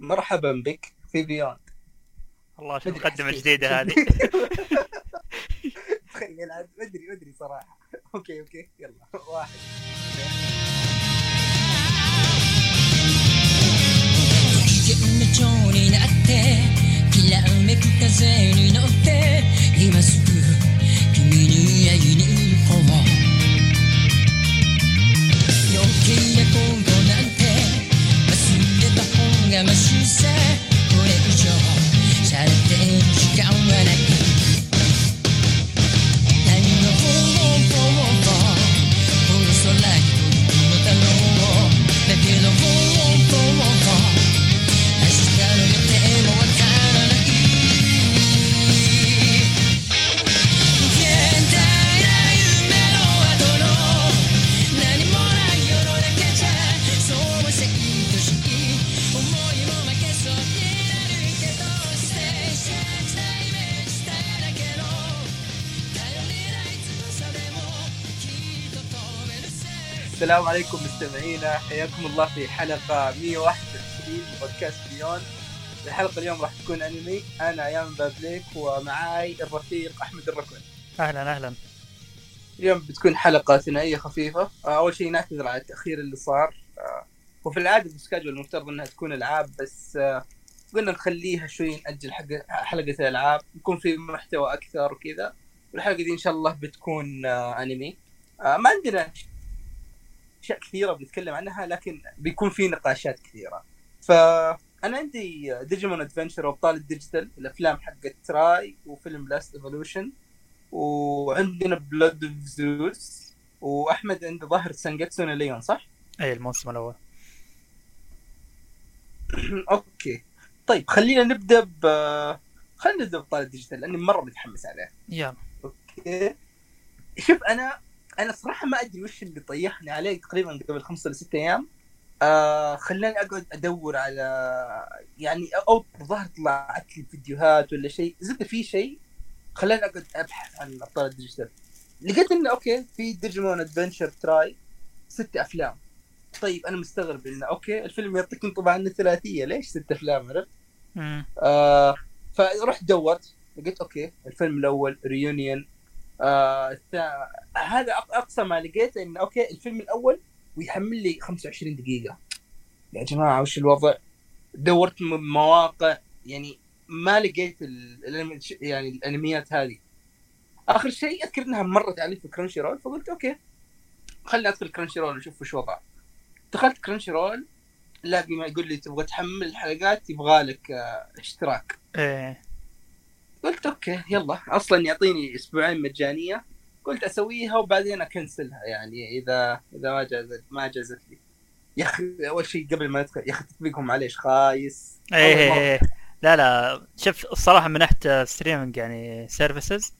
مرحبا بك في بيوند الله شو مدري مقدمة حسيت. جديدة هذه تخيل عاد ما ادري ما ادري صراحه اوكي اوكي يلا واحد 危険な蝶になってきらめく風に乗って今すぐ君に会いに行こう がましさこれ以上しゃれてる時間はない。何のフォーフォーフォーこの空に飛ぶのだろうだけど السلام عليكم مستمعينا. حياكم الله في حلقة 121 من بودكاست بيوند الحلقة اليوم راح تكون أنمي. أنا أيام بابليك ومعاي الرفيق أحمد الركن أهلا أهلا. اليوم بتكون حلقة ثنائية خفيفة. آه، أول شيء نعتذر على التأخير اللي صار. آه، وفي العادة السكادجول المفترض إنها تكون ألعاب بس آه، قلنا نخليها شوي نأجل حق حلقة الألعاب يكون في محتوى أكثر وكذا. والحلقة دي إن شاء الله بتكون أنمي. ما عندنا أشياء كثيرة بنتكلم عنها لكن بيكون في نقاشات كثيرة. فانا عندي Digimon Adventure وابطال الديجيتال الأفلام حقت Tri وفيلم Last Evolution وعندنا Blood of Zeus وأحمد عنده ظاهر Sangatsu no Lion صح؟ أي الموسم الأول. okay. طيب خلينا نبدأ ب خلينا نبدأ بأبطال الديجيتال لأني مرة متحمس عليه. يلا. okay. شوف أنا أنا صراحة ما أدري وش اللي طيحني عليه تقريبا قبل خمسة ولا ستة أيام. آه خلاني أقعد أدور على يعني أو ظهر طلعت لي فيديوهات ولا شيء. زبده في شيء خلاني أقعد أبحث عن أبطال الديجيتال. لقيت إنه okay في Digimon Adventure Tri ست أفلام. طيب أنا مستغرب إنه okay الفيلم يعطيك انطباع إنه ثلاثية. ليش ست أفلام عرفت؟ آه فرحت دورت لقيت okay الفيلم الأول Reunion آه. هذا أقصى ما لقيت انه okay الفيلم الأول ويحمل لي 25 دقيقة. يا جماعة وش الوضع؟ دورت م- مواقع يعني ما لقيت يعني الأنميات هذه. آخر شيء أذكر إنها مرت علي في Crunchyroll فقلت okay خليني أدخل Crunchyroll أشوف وش وضعه. دخلت Crunchyroll لاقي ما يقول لي تبغى تحمل الحلقات يبغى لك آه، اشتراك. إيه. قلت okay يلا. أصلا يعطيني أسبوعين مجانية. قلت أسويها وبعدين أ cancel ها. يعني إذا إذا ما جازت ما جازت لي. يا أخي أول شيء قبل ما ندخل يا أخي تطبيقهم معليش خايس. إيه إيه،. إيه. لا لا. شوف الصراحة من ناحية streaming يعني services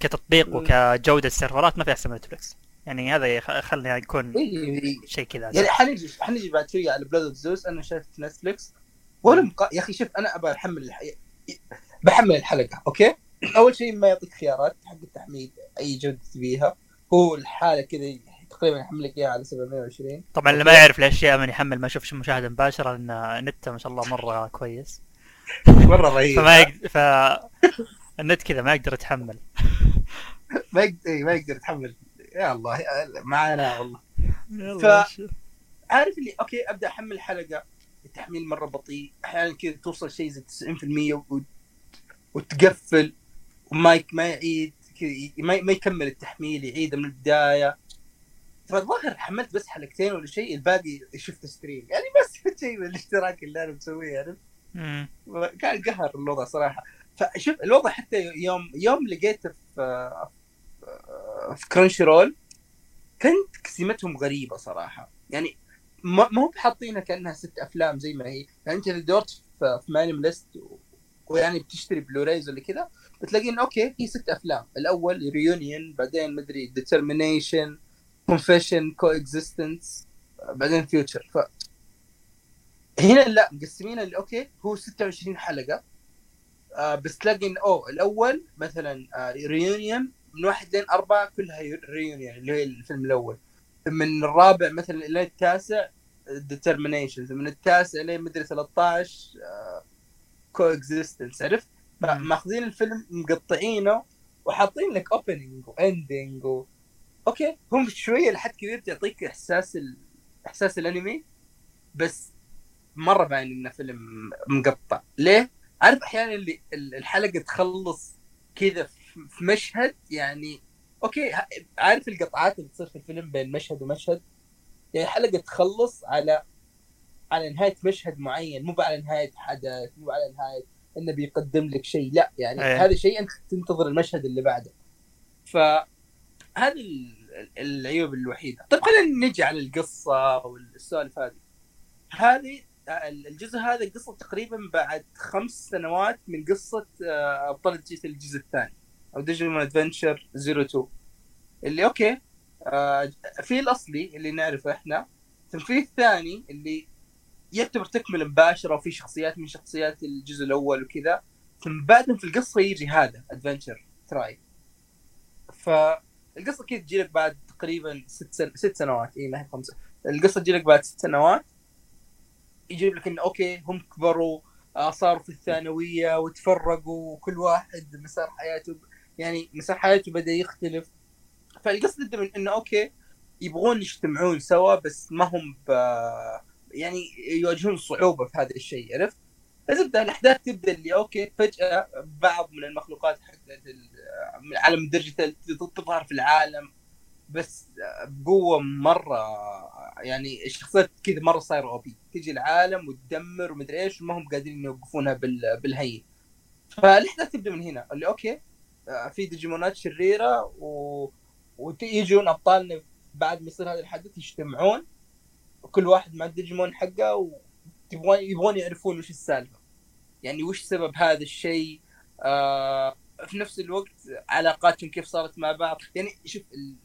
كتطبيق مم. وكجودة السيرفرات ما في أحسن من نتفلكس يعني هذا خلني يكون إيه، شيء كذا. يعني حنجي حنجي بعد شوية على Blood of Zeus أنا شايف في نتفلكس ولا مقا... يا أخي شوف أنا ابى أحمل. بحمل الحلقة okay؟ أول شيء ما يعطيك خيارات حق التحميل أي جوده تبيها. هو الحالة كذا تقريبا يحمل لك إياها على 720 طبعا اللي ما يعرف الأشياء من يحمل ما يشوفش مشاهدة مباشرة لأن نته ما شاء الله مرة كويس. مرة رهيب. فما يقدر ف النت كذا ما يقدر يتحمل. ما يقدر إيه، ما يقدر يتحمل. يا الله معانا والله. ف- عارف اللي okay أبدأ أحمل حلقة. التحميل مرة بطيء. أحيانا كذا توصل شيء زي 90% و... وتقفل وما يك... ما يعيد ما... ما يكمل التحميل يعيده من البداية. فالظاهر حملت بس حلقتين ولا شيء الباقي شفت stream يعني بس شيء من الاشتراك اللي أنا مسويه عرفت مم. كان قهر الوضع صراحة. فشوف الوضع حتى يوم يوم لقيته في في Crunchyroll كانت قسيمتهم غريبة صراحة. يعني ما ما هو بحاطينها كأنها ست أفلام زي ما هي. يعني أنت إذا دورت في MyAnimeList ويعني بتشتري Blu-rays ولا كذا بتلاقي إنه okay في ست أفلام. الأول Reunion بعدين مدري Determination Confession Coexistence بعدين Future ف هنا لا مقسمين اللي okay هو 26 حلقة. آه بس تلاقي انه أوه الأول مثلا آه Reunion من واحد لين أربعة كلها Reunion اللي هي الفيلم الأول. من الرابع مثلا إلى التاسع Determinations من التاسع لين مدري 13 Coexistence عرفت؟ ماخذين الفيلم مقطعينه وحاطين لك opening و ending و... okay هم شوية لحد كبير تعطيك إحساس ال... إحساس الأنمي بس مرة باين إنه فيلم مقطع ليه؟ عارف أحيانا اللي ال- الحلقة تخلص كذا في مشهد يعني okay عارف القطعات اللي تصير في الفيلم بين مشهد ومشهد يعني حلقة تخلص على على نهاية مشهد معين مو على نهاية حدث مو على نهاية إنه بيقدم لك شيء لا يعني أيه. هذا شيء أنت تنتظر المشهد اللي بعده. فهذه ال- العيوب الوحيدة. طيب خلينا نجي على القصة والسوالف هذه. هذه الجزء هذا قصة تقريبا بعد خمس سنوات من قصة آه، أبطال الجزء الجزء الثاني أو Digimon Adventure 02 اللي okay آه، في الأصلي اللي نعرفه إحنا ثم في الثاني اللي يعتبر تكملة مباشرة وفي شخصيات من شخصيات الجزء الأول وكذا. ثم بعدين في القصة يجي هذا Adventure tri فالقصة كذا تجي لك بعد تقريبا ست سن... ست سنوات. إي ما هي خمسه القصة تجي لك بعد ست سنوات. يجيب لك انه okay هم كبروا آه، صاروا في الثانوية وتفرقوا وكل واحد مسار حياته يعني مسار حياته بدأ يختلف. فالقصة تبدأ من انه okay يبغون يجتمعون سوا بس ما هم ب... يعني يواجهون صعوبة في هذا الشيء عرفت؟ فزبدة الأحداث تبدأ اللي okay فجأة بعض من المخلوقات حقت ال- من عالم ال digital تظهر في العالم بس بقوة مرة يعني الشخصيات كذا مرة صايرة OP تجي العالم وتدمر ومدري إيش وما هم قادرين يوقفونها بال... بالهين. فالأحداث تبدأ من هنا اللي okay آه، في ديجيمونات شريرة و... ويجون أبطالنا بعد ما يصير هذا الحدث يجتمعون. وكل واحد مع الديجيمون حقه ويبغون يبغون يعرفون وش السالفة يعني وش سبب هذا الشيء آه في نفس الوقت علاقاتهم كيف صارت مع بعض يعني شوف ال...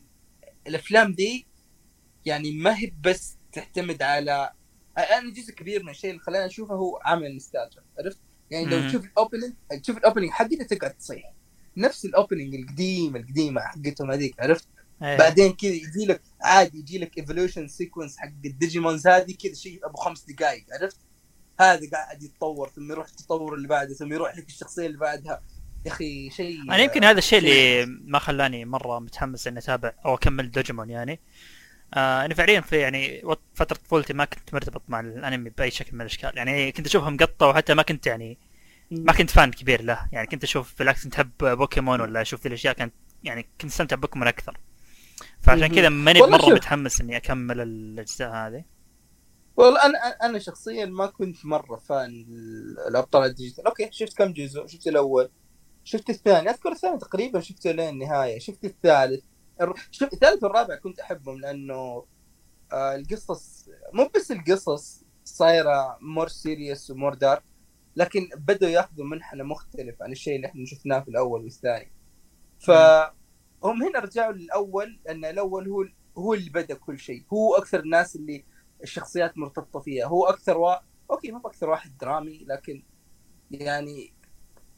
الأفلام دي يعني ما هي بس تعتمد على أنا جزء كبير من الشيء اللي خلاني أشوفه هو عامل النوستالجيا عرفت؟ يعني لو. تشوف ال opening تشوف ال opening حقتها تقعد تصيح نفس ال opening القديمه القديمة حقتهم هذيك عرفت؟ إيه. بعدين كذا يجي لك عادي يجي لك evolution sequence حق ال Digimons هذه كذا شيء ابو خمس دقائق عرفت؟ هذا قاعد يتطور ثم يروح التطور اللي بعده ثم يروح لك الشخصية اللي بعدها. يا أخي شيء أنا يمكن هذا الشيء اللي ما خلاني مرة متحمس إني أتابع أو أكمل دوجيمون يعني. آه أنا فعليا في يعني فترة طفولتي ما كنت مرتبط مع الأنمي بأي شكل من الأشكال. يعني كنت أشوفها مقطع وحتى ما كنت يعني ما كنت fan كبير له. يعني كنت أشوف بالعكس كنت أحب بوكيمون ولا أشوف ذي الأشياء كانت يعني كنت أستمتع بوكيمون أكثر. فعشان. كذا ماني مرة. متحمس إني أكمل الأجزاء هذه. والله أنا أنا شخصيا ما كنت مرة fan ال- الأبطال الديجيتال. okay شفت كم جزء؟ شفت الأول. شفت الثاني. أذكر الثاني تقريبا شفته لين النهاية. شفت الثالث. شفت الثالث والرابع كنت أحبهم لأنه آه القصص مو بس القصص صايرة more serious و more dark لكن بدأوا ياخذوا منحنى مختلف عن الشيء اللي إحنا شفناه في الأول والثاني. فهم هنا رجعوا للأول لأن الأول هو هو اللي بدأ كل شيء. هو أكثر الناس اللي الشخصيات مرتبطة فيها. هو أكثر وا... okay ما أكثر واحد درامي لكن يعني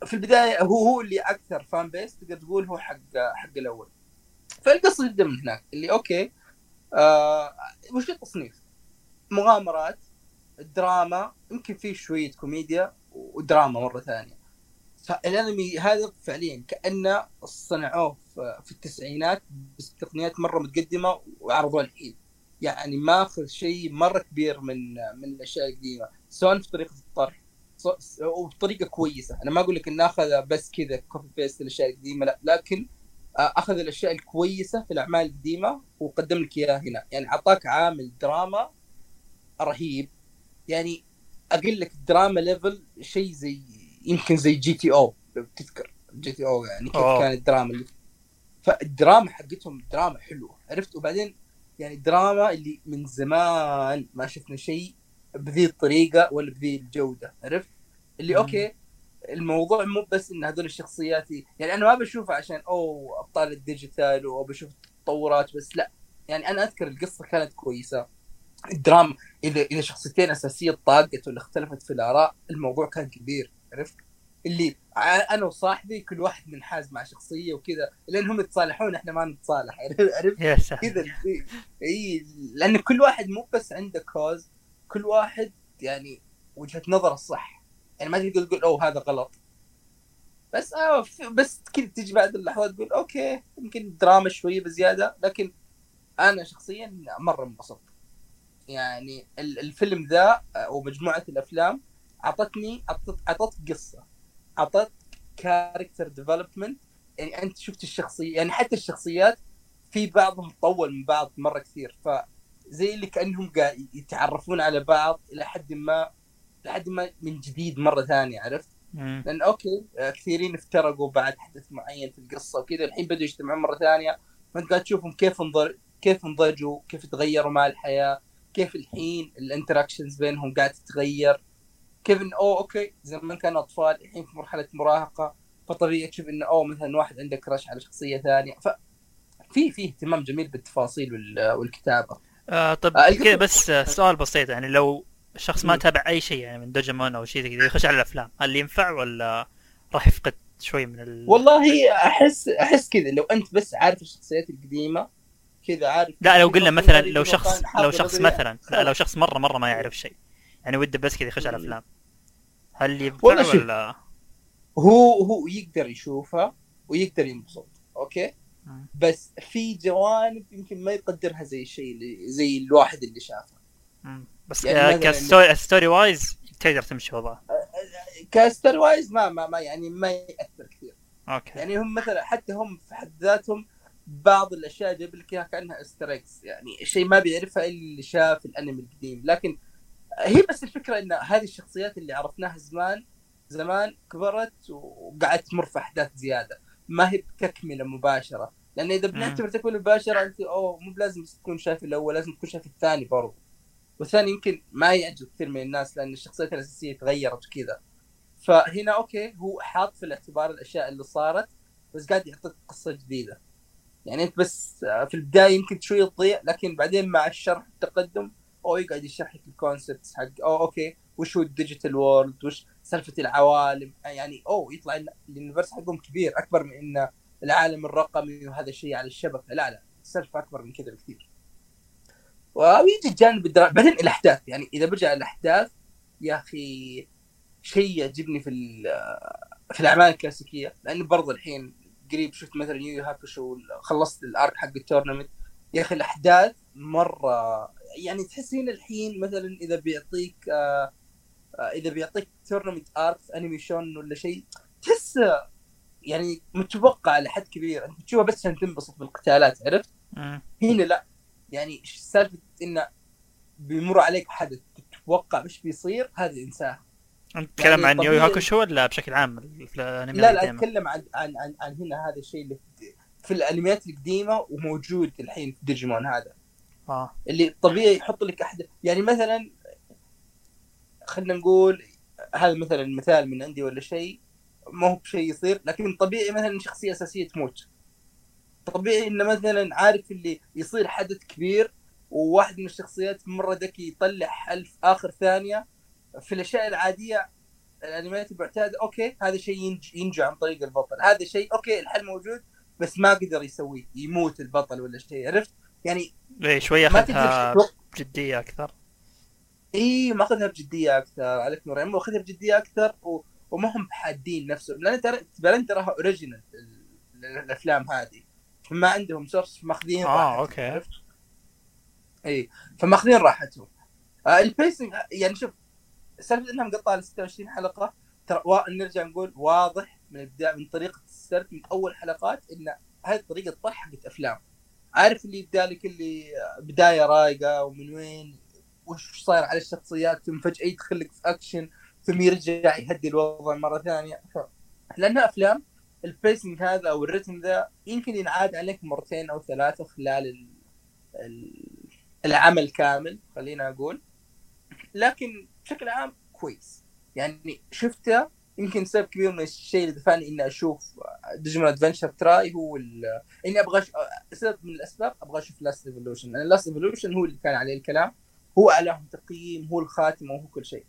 في البداية هو هو اللي أكثر fan base تقدر تقول هو حق حق الأول. فالقصة تبدأ من هناك اللي okay آه وش التصنيف؟ مغامرات دراما يمكن فيه شوية كوميديا ودراما مرة ثانية. فالانمي هذا فعليا كأنه صنعوه في التسعينات بس بتقنيات مرة متقدمة وعرضوه الحين يعني ماخذ شيء مرة كبير من من الأشياء القديمة. سواء في طريقة الطرح. وبطريقة كويسة. أنا ما أقول لك إنه أخذ بس كذا copy paste الأشياء القديمة لا. لكن آه، أخذ الأشياء الكويسة في الأعمال القديمة وقدم لك إياها هنا. يعني أعطاك عامل دراما رهيب. يعني أقول لك دراما level شيء زي يمكن زي GTO لو تذكر. GTO يعني كيف أوه. كانت الدراما اللي فالدراما حقتهم دراما حلوة. عرفت؟ وبعدين يعني دراما اللي من زمان ما شفنا شيء بذي الطريقة ولا بذي الجودة. عرفت؟ اللي مم. okay الموضوع مو بس إن هذول الشخصيات يعني أنا ما بشوفها عشان أوه أبطال الديجيتال أو بشوف تطورات بس لا. يعني أنا أذكر القصة كانت كويسة. الدراما إذا إذا شخصيتين أساسية طاقت ولا اختلفت في الآراء الموضوع كان كبير. عرفت؟ اللي أنا وصاحبي كل واحد منحاز مع شخصية وكذا لأن هم يتصالحون إحنا ما نتصالح عرفت؟ كذا إي لأن كل واحد مو بس عنده كوز كل واحد يعني وجهة نظره الصح يعني ما تقدر تقول أوه هذا غلط. بس آه بس كذا تجي بعد اللحظات تقول okay يمكن دراما شوية بزيادة لكن أنا شخصيا مرة انبسطت. يعني ال- الفيلم ذا آه، ومجموعة الأفلام أعطتني أعطت قصة. اعطت character development يعني أنت شفت الشخصية يعني حتى الشخصيات في بعضهم طول من بعض مرة كثير فزي اللي كأنهم قاعد يتعرفون على بعض إلى حد ما لحد ما من جديد مرة ثانية عرفت؟ مم. لأن okay آه، كثيرين افترقوا بعد حدث معين في القصة وكذا الحين بدوا يجتمعون مرة ثانية فأنت قاعد تشوفهم كيف انضر كيف انضجوا كيف تغيروا مع الحياة كيف الحين ال interactions بينهم قاعد تتغير كيف انه اوه okay زمان كانوا أطفال الحين في مرحلة مراهقة فطبيعي تشوف انه اوه مثلا واحد عنده crush على شخصية ثانية ف في في اهتمام جميل بالتفاصيل وال- والكتابة آه طب آه، كذا بس سؤال بسيط يعني لو الشخص ما. تابع أي شيء يعني من دوجيمون أو شيء زي كذا يخش على الأفلام هل ينفع ولا راح يفقد شوي من ال... والله أحس أحس كذا لو أنت بس عارف الشخصيات القديمة كذا عارف لا لو قلنا مثلا لو شخص لو شخص. مثلا لا لو شخص مرة مرة ما يعرف شيء يعني وده بس كذا يخش على. الأفلام هل والله شوف. ولا؟ هو هو يقدر يشوفها ويقدر ينبسط okay؟ مم. بس في جوانب يمكن ما يقدرها زي الشيء اللي زي الواحد اللي شافها. بس يعني كستوري ستوري وايز تقدر تمشي وضعه. ك story wise ما ما, ما يعني ما يأثر كثير. okay. يعني هم مثلا حتى هم في حد ذاتهم بعض الأشياء جاب لك إياها كأنها easter eggs يعني شيء ما بيعرفها إلا اللي شاف الأنمي القديم. لكن هي بس الفكرة إن هذه الشخصيات اللي عرفناها زمان زمان كبرت وقعدت تمر في أحداث زيادة. ما هي بتكملة مباشرة. لأن إذا بنعتبر تكملة مباشرة أنت أوه مو بلازم تكون شايف الأول لازم تكون شايف الثاني برضه والثاني يمكن ما يعجب كثير من الناس لأن الشخصيات الأساسية تغيرت وكذا. فهنا أوكي هو حاط في الاعتبار الأشياء اللي صارت بس قاعد يعطيك قصة جديدة. يعني أنت بس في البداية يمكن شوي تضيع لكن بعدين مع الشرح والتقدم أو يقعد يشرح لك ال concepts حق أو okay. وش هو ال digital world وش سالفة العوالم؟ يعني أو يطلع ال universe حقهم كبير أكبر من إن العالم الرقمي وهذا الشيء على الشبكة. لا لا السالفه أكبر من كذا بكثير. ويجي الجانب الدرامي بعدين الأحداث. يعني إذا برجع الاحداث يا أخي شيء يعجبني في في الأعمال الكلاسيكية. لاني برضه الحين قريب شفت مثلا يو هاكوشو خلصت ال arc حق ال tournament يا أخي الأحداث مرة يعني تحس هنا الحين مثلا إذا بيعطيك آه آه، إذا بيعطيك tournament انمي shounen ولا شيء تحس يعني متوقع لحد كبير. أنت تشوفها بس عشان تنبسط بالقتالات عرفت؟ هنا لا. يعني سالفة إنه بيمر عليك حدث تتوقع إيش بيصير؟ هذه انساها أنت تتكلم عن يو طبيعي- هاكوشو ولا بشكل عام في الأنمي لا لا؟ أتكلم عن عن عن, عن هنا هذا الشيء اللي في الأنميات القديمة وموجود الحين في ديجيمون هذا. آه. اللي طبيعي يحط لك احد يعني مثلا خلينا نقول هذا مثلا مثال من عندي ولا شيء ما هو بشيء يصير لكن طبيعي مثلا شخصية أساسية تموت. طبيعي إنه مثلا عارف اللي يصير حدث كبير وواحد من الشخصيات مرة ذكي يطلع ألف آخر ثانية. في الأشياء العادية الأنميات المعتادة okay هذا شيء ينج ينجو عن طريق البطل. هذا شيء أوكي الحل موجود بس ما قدر يسويه يموت البطل ولا شيء عرفت؟ يعني إيه شوية أخذها بجدية أكثر. إي ما أخذها بجدية أكثر عليك نور. يعني أخذها بجدية أكثر و... وما هم حادين نفسهم. لأن ترى بعدين تراها original الأفلام هذه. فما عندهم source ماخذين آه okay؟ إي فماخذين راحتهم. آه ال pacing يعني شوف سالفة إنها مقطعة على 26 حلقة. ترى وا... نرجع نقول واضح من البداية من طريقة السرد من أول حلقات إن هذه طريقه طرح حقت أفلام. عارف اللي يبدا لك اللي بداية رايقة ومن وين؟ وش صاير على الشخصيات؟ ثم فجأة يدخل لك في اكشن ثم يرجع يهدي الوضع مرة ثانية. لانها أفلام ال pacing هذا أو ال rhythm ذا يمكن ينعاد عليك مرتين أو ثلاثة خلال ال... ال... العمل كامل خلينا أقول. لكن بشكل عام كويس. يعني شفته يمكن سبب كبير من الشيء اللي دفعني إني أشوف Digimon Adventure Tri هو. إني أبغى أش... سبب من الأسباب أبغى أشوف Last Evolution لأن Last Evolution هو اللي كان عليه الكلام هو اعلاهم تقييم هو الخاتمه وهو كل شيء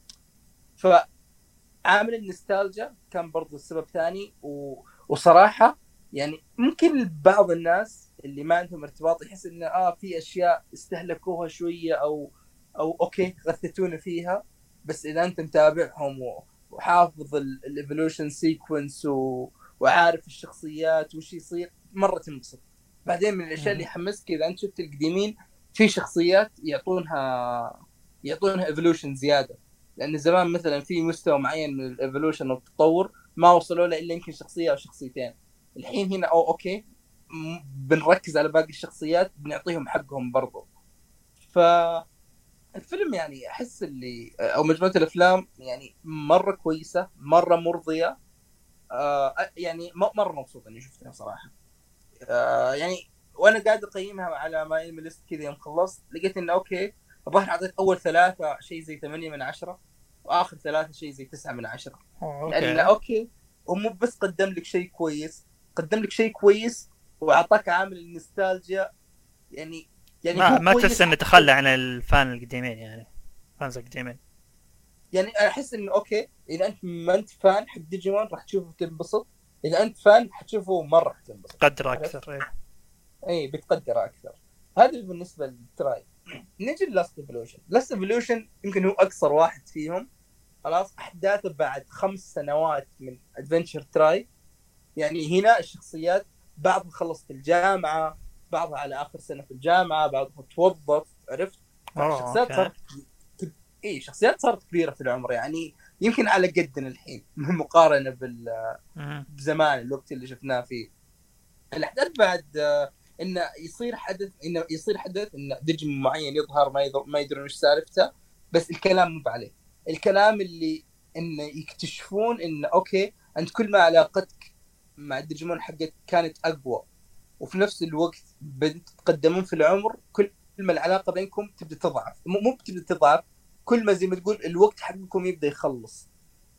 فعامل النستالجا كان برضو السبب ثاني و... وصراحة يعني ممكن بعض الناس اللي ما عندهم ارتباط يحس إنه آه في أشياء استهلكوها شوية أو أو okay غثتونا فيها بس إذا أنت متابعهم و- وحافظ ال evolution sequence وعارف الشخصيات وش يصير مرة تنبسط. بعدين من الأشياء اللي يحمسك إذا أنت شفت القديمين في شخصيات يعطونها يعطونها evolution زيادة. لأن زمان مثلا في مستوى معين من ال evolution والتطور ما وصلوا له إلا يمكن شخصية أو شخصيتين. الحين هنا أو okay بنركز على باقي الشخصيات بنعطيهم حقهم برضو. ف الفيلم يعني أحس اللي أو مجموعة الأفلام يعني مرة كويسة مرة مرضية. آه يعني مرة مبسوط إني شفتها صراحة. آه يعني وأنا قاعد أقيمها على MyAnimeList كذا يوم خلصت لقيت إنه okay الظاهر أعطيت أول ثلاثة شيء زي 8 من عشرة وآخر ثلاثة شيء زي 9 من عشرة. أوه، لأن okay okay ومو بس قدم لك شيء كويس قدم لك شيء كويس وأعطاك عامل النوستالجيا يعني يعني ما ما إنه تخلى عن ال fan القديمين يعني. fans القديمين. يعني أحس إنه okay إذا أنت ما أنت fan حق ديجيمون راح تشوفه تنبسط. إذا أنت fan حتشوفه مرة حتنبسط قدره أكثر إيه. إي بتقدره أكثر. هذا بالنسبة لل Tri. نجي Last Evolution Last Evolution يمكن هو اقصر واحد فيهم. خلاص أحداثه بعد خمس سنوات من Adventure Tri يعني هنا الشخصيات بعضها خلصت الجامعة بعضها على آخر سنة في الجامعة بعضها توظف عرفت؟ الشخصيات أوكي. صارت إي شخصيات صارت كبيرة في العمر. يعني يمكن على قدنا الحين مقارنة بال. بزمان الوقت اللي شفناه فيه. الأحداث بعد آه، انه يصير حدث انه يصير حدث إن ديجيمون معين يظهر ما ما يدرون إيش سالفته بس الكلام مو عليه الكلام اللي انه يكتشفون انه أوكي أنت كل ما علاقتك مع الديجيمون حقك كانت أقوى. وفي نفس الوقت بدأت تتقدمون في العمر كل ما العلاقة بينكم تبدأ تضعف. مو مو بتبدأ تضعف كل ما زي ما تقول الوقت حقكم يبدأ يخلص.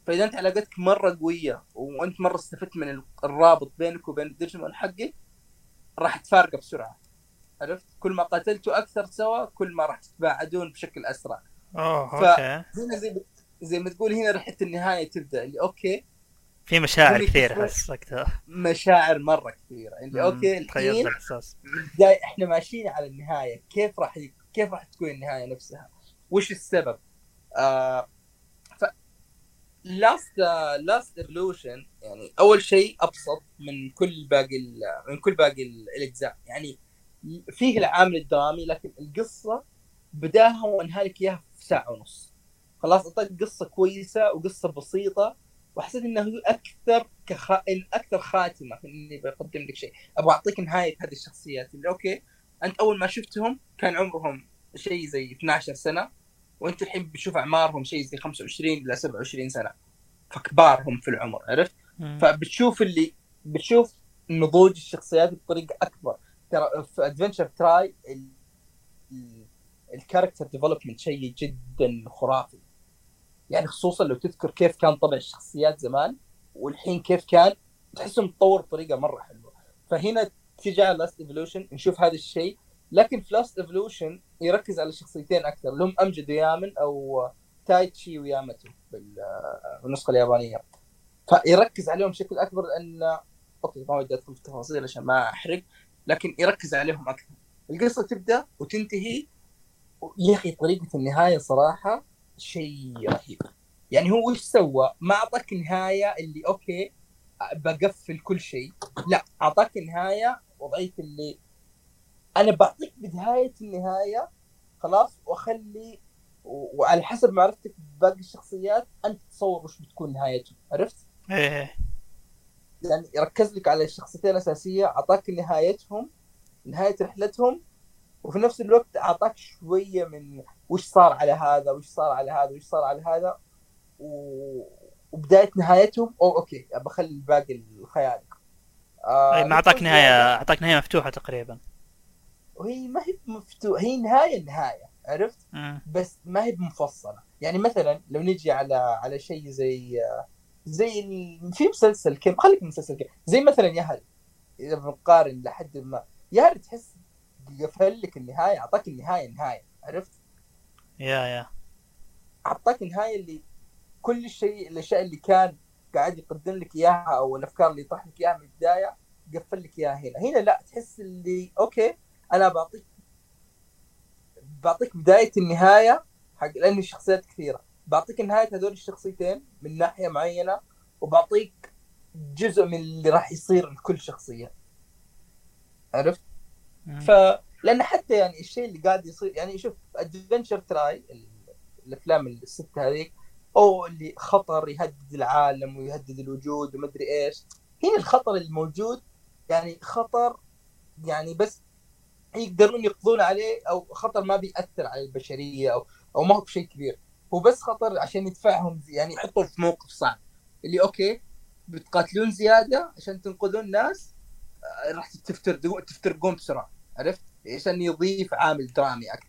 فإذا أنت علاقتك مرة قوية وأنت مرة استفدت من الرابط بينك وبين الديجيمون حقك راح تفارقه بسرعة. عرفت؟ كل ما قاتلتوا أكثر سوا كل ما راح تتباعدون بشكل أسرع. اوه أوكي. زي زي ما تقول هنا رحلة النهاية تبدأ اللي أوكي في مشاعر هم كثير يكتشفون- احس وقتها. مشاعر مرة كثيره اللي أوكي الحين جاي إحنا ماشيين على النهاية. كيف راح ي... كيف راح تكون النهاية نفسها؟ وش السبب؟ آه ف last Last Evolution يعني أول شيء أبسط من كل باقي ال... من كل باقي ال- الأجزاء. يعني فيه العامل الدرامي لكن القصة بداها وانهى لك إياها في ساعة ونص. خلاص اعطاك قصة كويسة وقصة بسيطة وحسيت إنه أكثر كخ... أكثر خاتمة في إني بقدم لك شيء. أبغى أعطيك نهاية هذه الشخصيات. اللي أوكي أنت أول ما شفتهم كان عمرهم شيء زي 12 سنة وانت الحين بتشوف أعمارهم شيء زي 25 إلى 27 سنة. فكبارهم في العمر عرفت؟ مم. فبتشوف اللي بتشوف نضوج الشخصيات بطريقة أكبر. ترى في Adventure Tri ال character development شيء جدا خرافي. يعني خصوصا لو تذكر كيف كان طبع الشخصيات زمان والحين كيف كان تحسه متطور بطريقة مرة حلوة. فهنا تيجي على Last Evolution نشوف هذا الشيء. لكن في Last Evolution يركز على شخصيتين أكثر اللي هم أمجد ويامن أو تايتشي وياماتو بال- بالنسخة اليابانية. فيركز عليهم بشكل أكبر لأن أوكي ما ودي أدخل في التفاصيل عشان ما أحرق لكن يركز عليهم أكثر. القصة تبدأ وتنتهي يا أخي طريقة النهاية صراحة شيء رهيب يعني هو وش سوى؟ ما أعطاك نهاية اللي أوكي بقفل كل شيء لا أعطاك نهاية وضعية اللي أنا بعطيك بداية النهاية خلاص وأخلي وعلى حسب معرفتك بباقي الشخصيات أنت تصور وش بتكون نهايته عرفت؟ إيه يعني يركز لك على الشخصيتين الأساسية أعطاك نهايتهم نهاية رحلتهم وفي نفس الوقت أعطاك شوية من وش صار على هذا وش صار على هذا وش صار على هذا؟ و... وبداية نهايتهم أو أوكي بخلي الباقي الخيال آه ما أعطاك نهاية زيادة، أعطاك نهاية مفتوحة تقريبا. وهي ما هي مفتوحه هي نهاية النهايه عرفت؟ مم. بس ما هي مفصله يعني مثلا لو نجي على على شيء زي زي ال- في مسلسل كم خليك من مسلسل كم زي مثلا يهل إذا بنقارن لحد ما يهل تحس قفل لك النهاية أعطاك النهاية نهاية عرفت؟ يا يا. أعطاك النهاية اللي كل الشيء الأشياء اللي كان قاعد يقدم لك إياها أو الأفكار اللي يطرح لك إياها من البداية قفل لك إياها هنا. هنا لا تحس اللي أوكي أنا بعطيك بعطيك بداية النهاية حق لأن الشخصيات كثيرة. بعطيك نهايه هذول الشخصيتين من ناحية معينة وبعطيك جزء من اللي راح يصير لكل شخصية. عرفت؟ ف لأن حتى يعني الشيء اللي قاعد يصير يعني شوف Adventure Tri الأفلام السته هذيك أو اللي خطر يهدد العالم ويهدد الوجود ومدري إيش هنا الخطر الموجود يعني خطر يعني بس يقدرون يقضون عليه أو خطر ما بيأثر على البشرية أو أو ما هو بشيء كبير هو بس خطر عشان يدفعهم يعني يحطهم في موقف صعب اللي أوكي بتقاتلون زيادة عشان تنقذون الناس آه، راح تفترقون تفترقون بسرعة عرفت؟ عشان يضيف عامل درامي أكثر.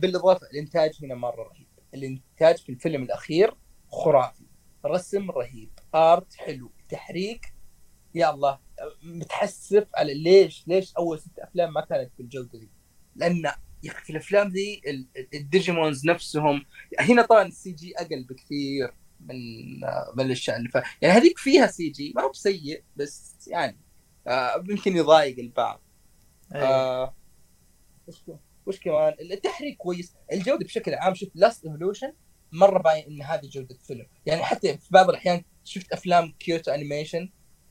بالإضافة الإنتاج هنا مرة رهيب، الإنتاج في الفيلم الأخير خرافي، رسم رهيب، art حلو، تحريك يا الله متحسف على ليش ليش أول ست أفلام ما كانت بالجودة دي؟ لأن يا أخي الأفلام ال- الديجيمونز نفسهم هنا طبعا ال CG أقل بكثير من من الأشياء اللي. يعني هذيك فيها CG ما هو بسيء بس يعني آه يمكن يضايق البعض. آه وش وش كمان التحريك كويس. الجودة بشكل عام شوف Last Evolution مرة باين إن هذه جودة فيلم. يعني حتى في بعض الأحيان شفت أفلام Kyoto Animation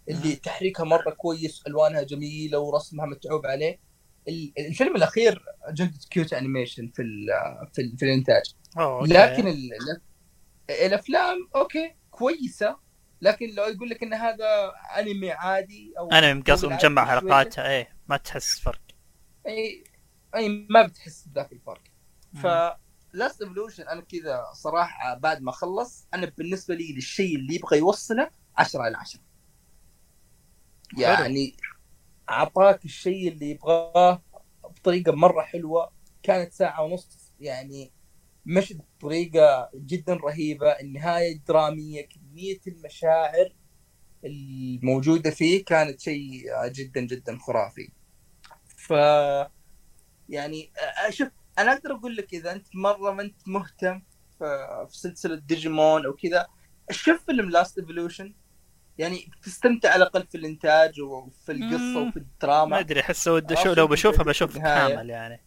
اللي مم. تحريكها مرة كويس ألوانها جميلة ورسمها متعوب عليه. ال- الفيلم الأخير جودة Kyoto Animation في ال- في, ال- في الإنتاج. أوكي. لكن ال- ال- الأفلام أوكي كويسة. لكن لو يقول لك إن هذا أنمي عادي أو مقص بالعكس مجمع. حلقاتها إيه. ما تحس فرق. أي أي ما بتحس بذاك الفرق. ف Last Evolution أنا كذا صراحة بعد ما خلص أنا بالنسبة لي للشيء اللي يبغى يوصله 10 على 10 يعني أعطاك الشيء اللي يبغاه بطريقة مرة حلوة. كانت ساعة ونص يعني مشت بطريقة جدا رهيبة. النهاية درامية كمية المشاعر الموجودة فيه كانت شيء جدا جدا خرافي. ف يعني شوف أنا أقدر أقول لك إذا أنت مرة ما أنت مهتم في سلسلة ديجيمون أو كذا شوف فيلم Last Evolution يعني بتستمتع على الأقل في الإنتاج وفي القصة. وفي ما الدراما أدري أحس ودي شو لو بشوفها بشوف. كامل يعني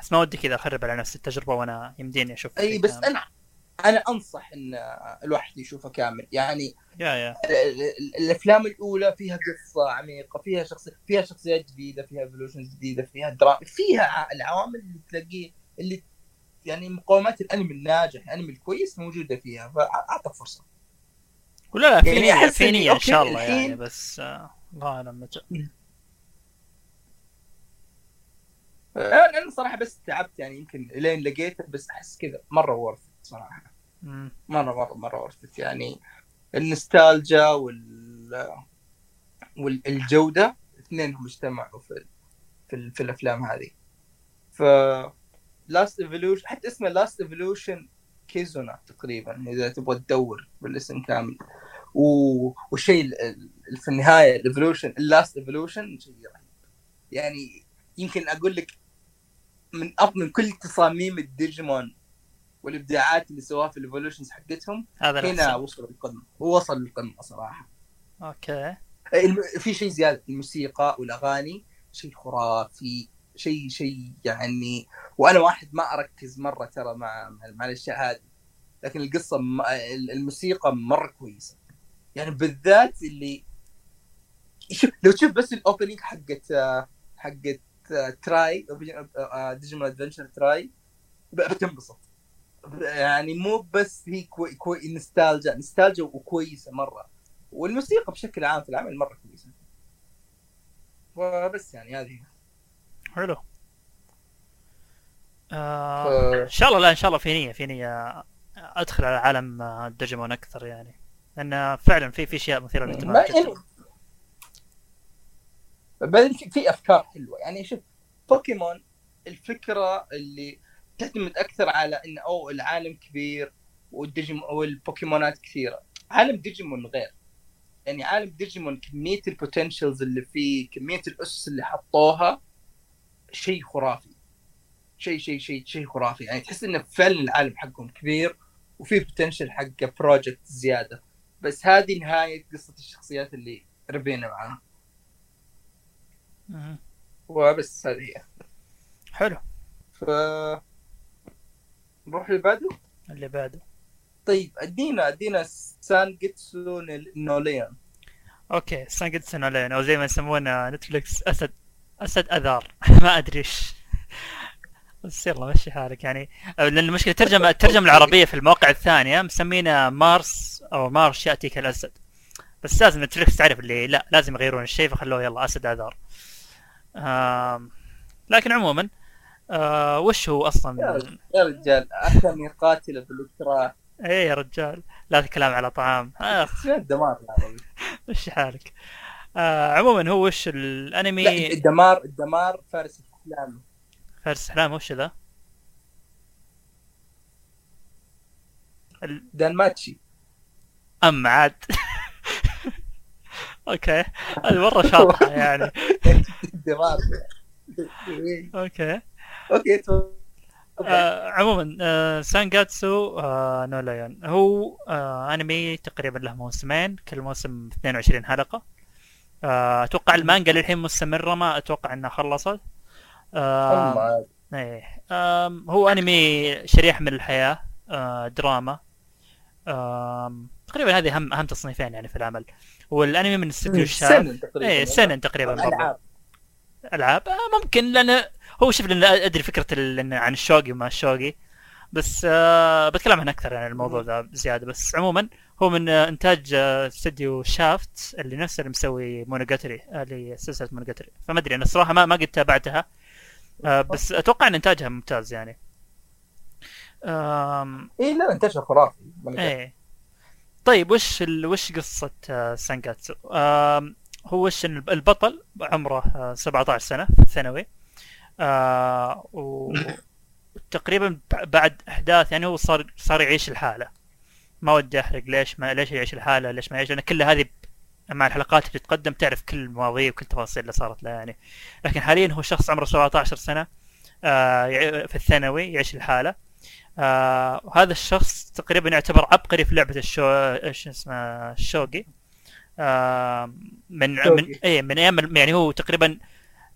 بس ما ودي كذا أخرب على نفسي التجربة وأنا يمديني أشوف أي بس كامل. أنا أنا أنصح إن الواحد يشوفه كامل. يعني يا يا. ال- ال- الأفلام الأولى فيها قصة عميقة فيها شخص فيها شخصيات جديدة فيها ايفولوشنز جديدة فيها دراما فيها العوامل اللي تلاقيه اللي يعني مقومات الأنمي الناجح الأنمي الكويس موجودة فيها. فأعطى فرصة. ولا لا في يعني نية في نية إن شاء الله يعني بس آه، الله أعلم متى. أنا أنا صراحة بس تعبت يعني يمكن لين لقيته بس أحس كذا مرة worth صراحة. مم. مره مره مرة worth it يعني النستالجا وال والجودة اثنينهم اجتمعوا في في, ال- في الأفلام هذه. ف Last Evolution حتى اسمه Last Evolution Kizuna تقريبا إذا تبغى تدور بالاسم كامل. و... ال- في النهاية ال evolution ال Last Evolution شيء رهيب. يعني يمكن أقول لك من من كل تصاميم الديجيمون والإبداعات اللي سواها في ال evolutions حقتهم هذا هنا. وصلوا للقمه ووصل للقمة صراحة. okay. الم... في شيء زيادة الموسيقى والأغاني شيء خرافي شيء شيء يعني وأنا واحد ما أركز مرة ترى مع مع, الأشياء هذه. لكن القصة م... الموسيقى مرة كويسة. يعني بالذات اللي شوف لو تشوف بس ال opening حقت آه، حقت آه، تراي ديجيمون ادفنشر تراي ب- بتنبسط. يعني مو بس هي كوي كوي nostalgia nostalgia وكويسة مرة. والموسيقى بشكل عام في العمل مرة كويسة. وبس يعني هذه. حلو. آه ف- إن شاء الله لا إن شاء الله في نية في نية أدخل على عالم الديجيمون أكثر يعني. لأن فعلا في في أشياء مثيرة ما للاهتمام يعني بعدين في أفكار حلوة. يعني شوف بوكيمون الفكرة اللي تعتمد أكثر على انه أو العالم كبير والديجيمون والبوكيمونات كثيرة. عالم ديجيمون غير. يعني عالم ديجيمون كمية ال potentials اللي فيه كمية الأسس اللي حطوها شيء خرافي. شيء شيء شيء شيء خرافي. يعني تحس إنه فعلا العالم حقهم كبير وفي potential حق project زيادة. بس هذه نهاية قصة الشخصيات اللي ربينا معاها. وبس هذه هي. حلو. ف نروح اللي بعده اللي بعده. طيب ادينا ادينا سانجاتسو نو لايون. okay سانجاتسو نو لايون أو زي ما يسمونه نتفلكس أسد أسد أذار. ما أدري إيش. بس يلا مشي حالك. يعني لأن المشكلة الترجمة الترجمة العربية في المواقع الثانية مسمينه مارس أو مارش ياتي كالاسد بس لازم نتفلكس تعرف اللي لا لازم يغيرون الشيء فخلوه يلا أسد أذار. لكن عموما آه وش هو أصلا؟ يا رجال اتني قاتله بالاكراه إيه يا رجال لا كلام على طعام. اخ الدمار مشي حالك؟ آه عموما هو وش لا الأنمي؟ الدمار الدمار فارس الاحلام فارس احلام وش ذا؟ ال- دانماتشي. أم عاد. okay هذه مرة شاطحة يعني. الدمار okay. okay. آه عموما آه سانجاتسو آه نو لايون. هو آه انمي تقريبا له موسمين كل موسم 22 حلقة. آه أتوقع المانجا للحين مستمرة ما أتوقع إنها خلصت. آه إيه. آم، هو انمي شريحه من الحياة آه دراما. آم، تقريبا هذه اهم أهم تصنيفين يعني في العمل. والانمي من استوديو الشاب سنن تقريبا إيه سنن تقريبا العاب. ألعاب. آه ممكن لأن هو شوف لأن أدري فكرة عن الشوقي وما الشوقي. بس آه بتكلم عن أكثر عن الموضوع ذا زيادة. بس عموما هو من آه إنتاج آه استوديو شافت اللي نفسه اللي مسوي مونوجاتري آه، اللي سلسلة مونوجاتري. فما أدري أنا الصراحه ما ما قد تابعتها. آه بس أتوقع إن إنتاجها ممتاز يعني. إيه لا انتشر خرافي إيه. طيب وش ال... وش قصة آه، سانجاتسو؟ هو وش البطل عمره آه، 17 سنة في الثانوي. آه وتقريبا بعد أحداث يعني هو صار صار يعيش الحالة. ما ودي أحرق ليش ما ليش يعيش الحالة ليش ما يعيش؟ لأن كل هذه مع الحلقات اللي تتقدم تعرف كل المواضيع وكل التفاصيل اللي صارت له يعني. لكن حاليا هو شخص عمره 17 سنة آه في الثانوي يعيش الحالة. آه وهذا الشخص تقريبا يعتبر عبقري في لعبة الشو إيش اسمه الشوقي آه من شوقي. من إيه من أيام يعني هو تقريبا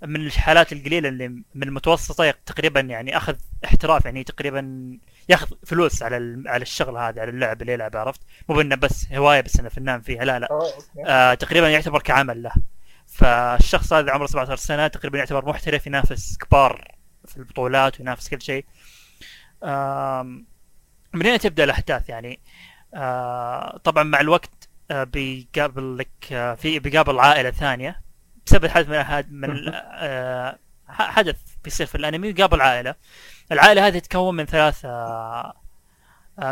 من الحالات القليلة اللي من المتوسطة تقريبا يعني أخذ احتراف يعني تقريبا ياخذ فلوس على على الشغله هذه على اللعب اللي يلعب عرفت؟ مو بإنه بس هواية بس إنه فنان فيها لا لا. آه تقريبا يعتبر كعمل له. فالشخص هذا عمره 17 سنة تقريبا يعتبر محترف ينافس كبار في البطولات وينافس كل شيء. من هنا تبدأ الأحداث يعني. آه طبعا مع الوقت آه بيقابل لك آه في بيقابل عائلة ثانية. بسبب حدث من من آه حدث بيصير في الانمي يقابل عائله العائلة هذه تتكون من ثلاثة آه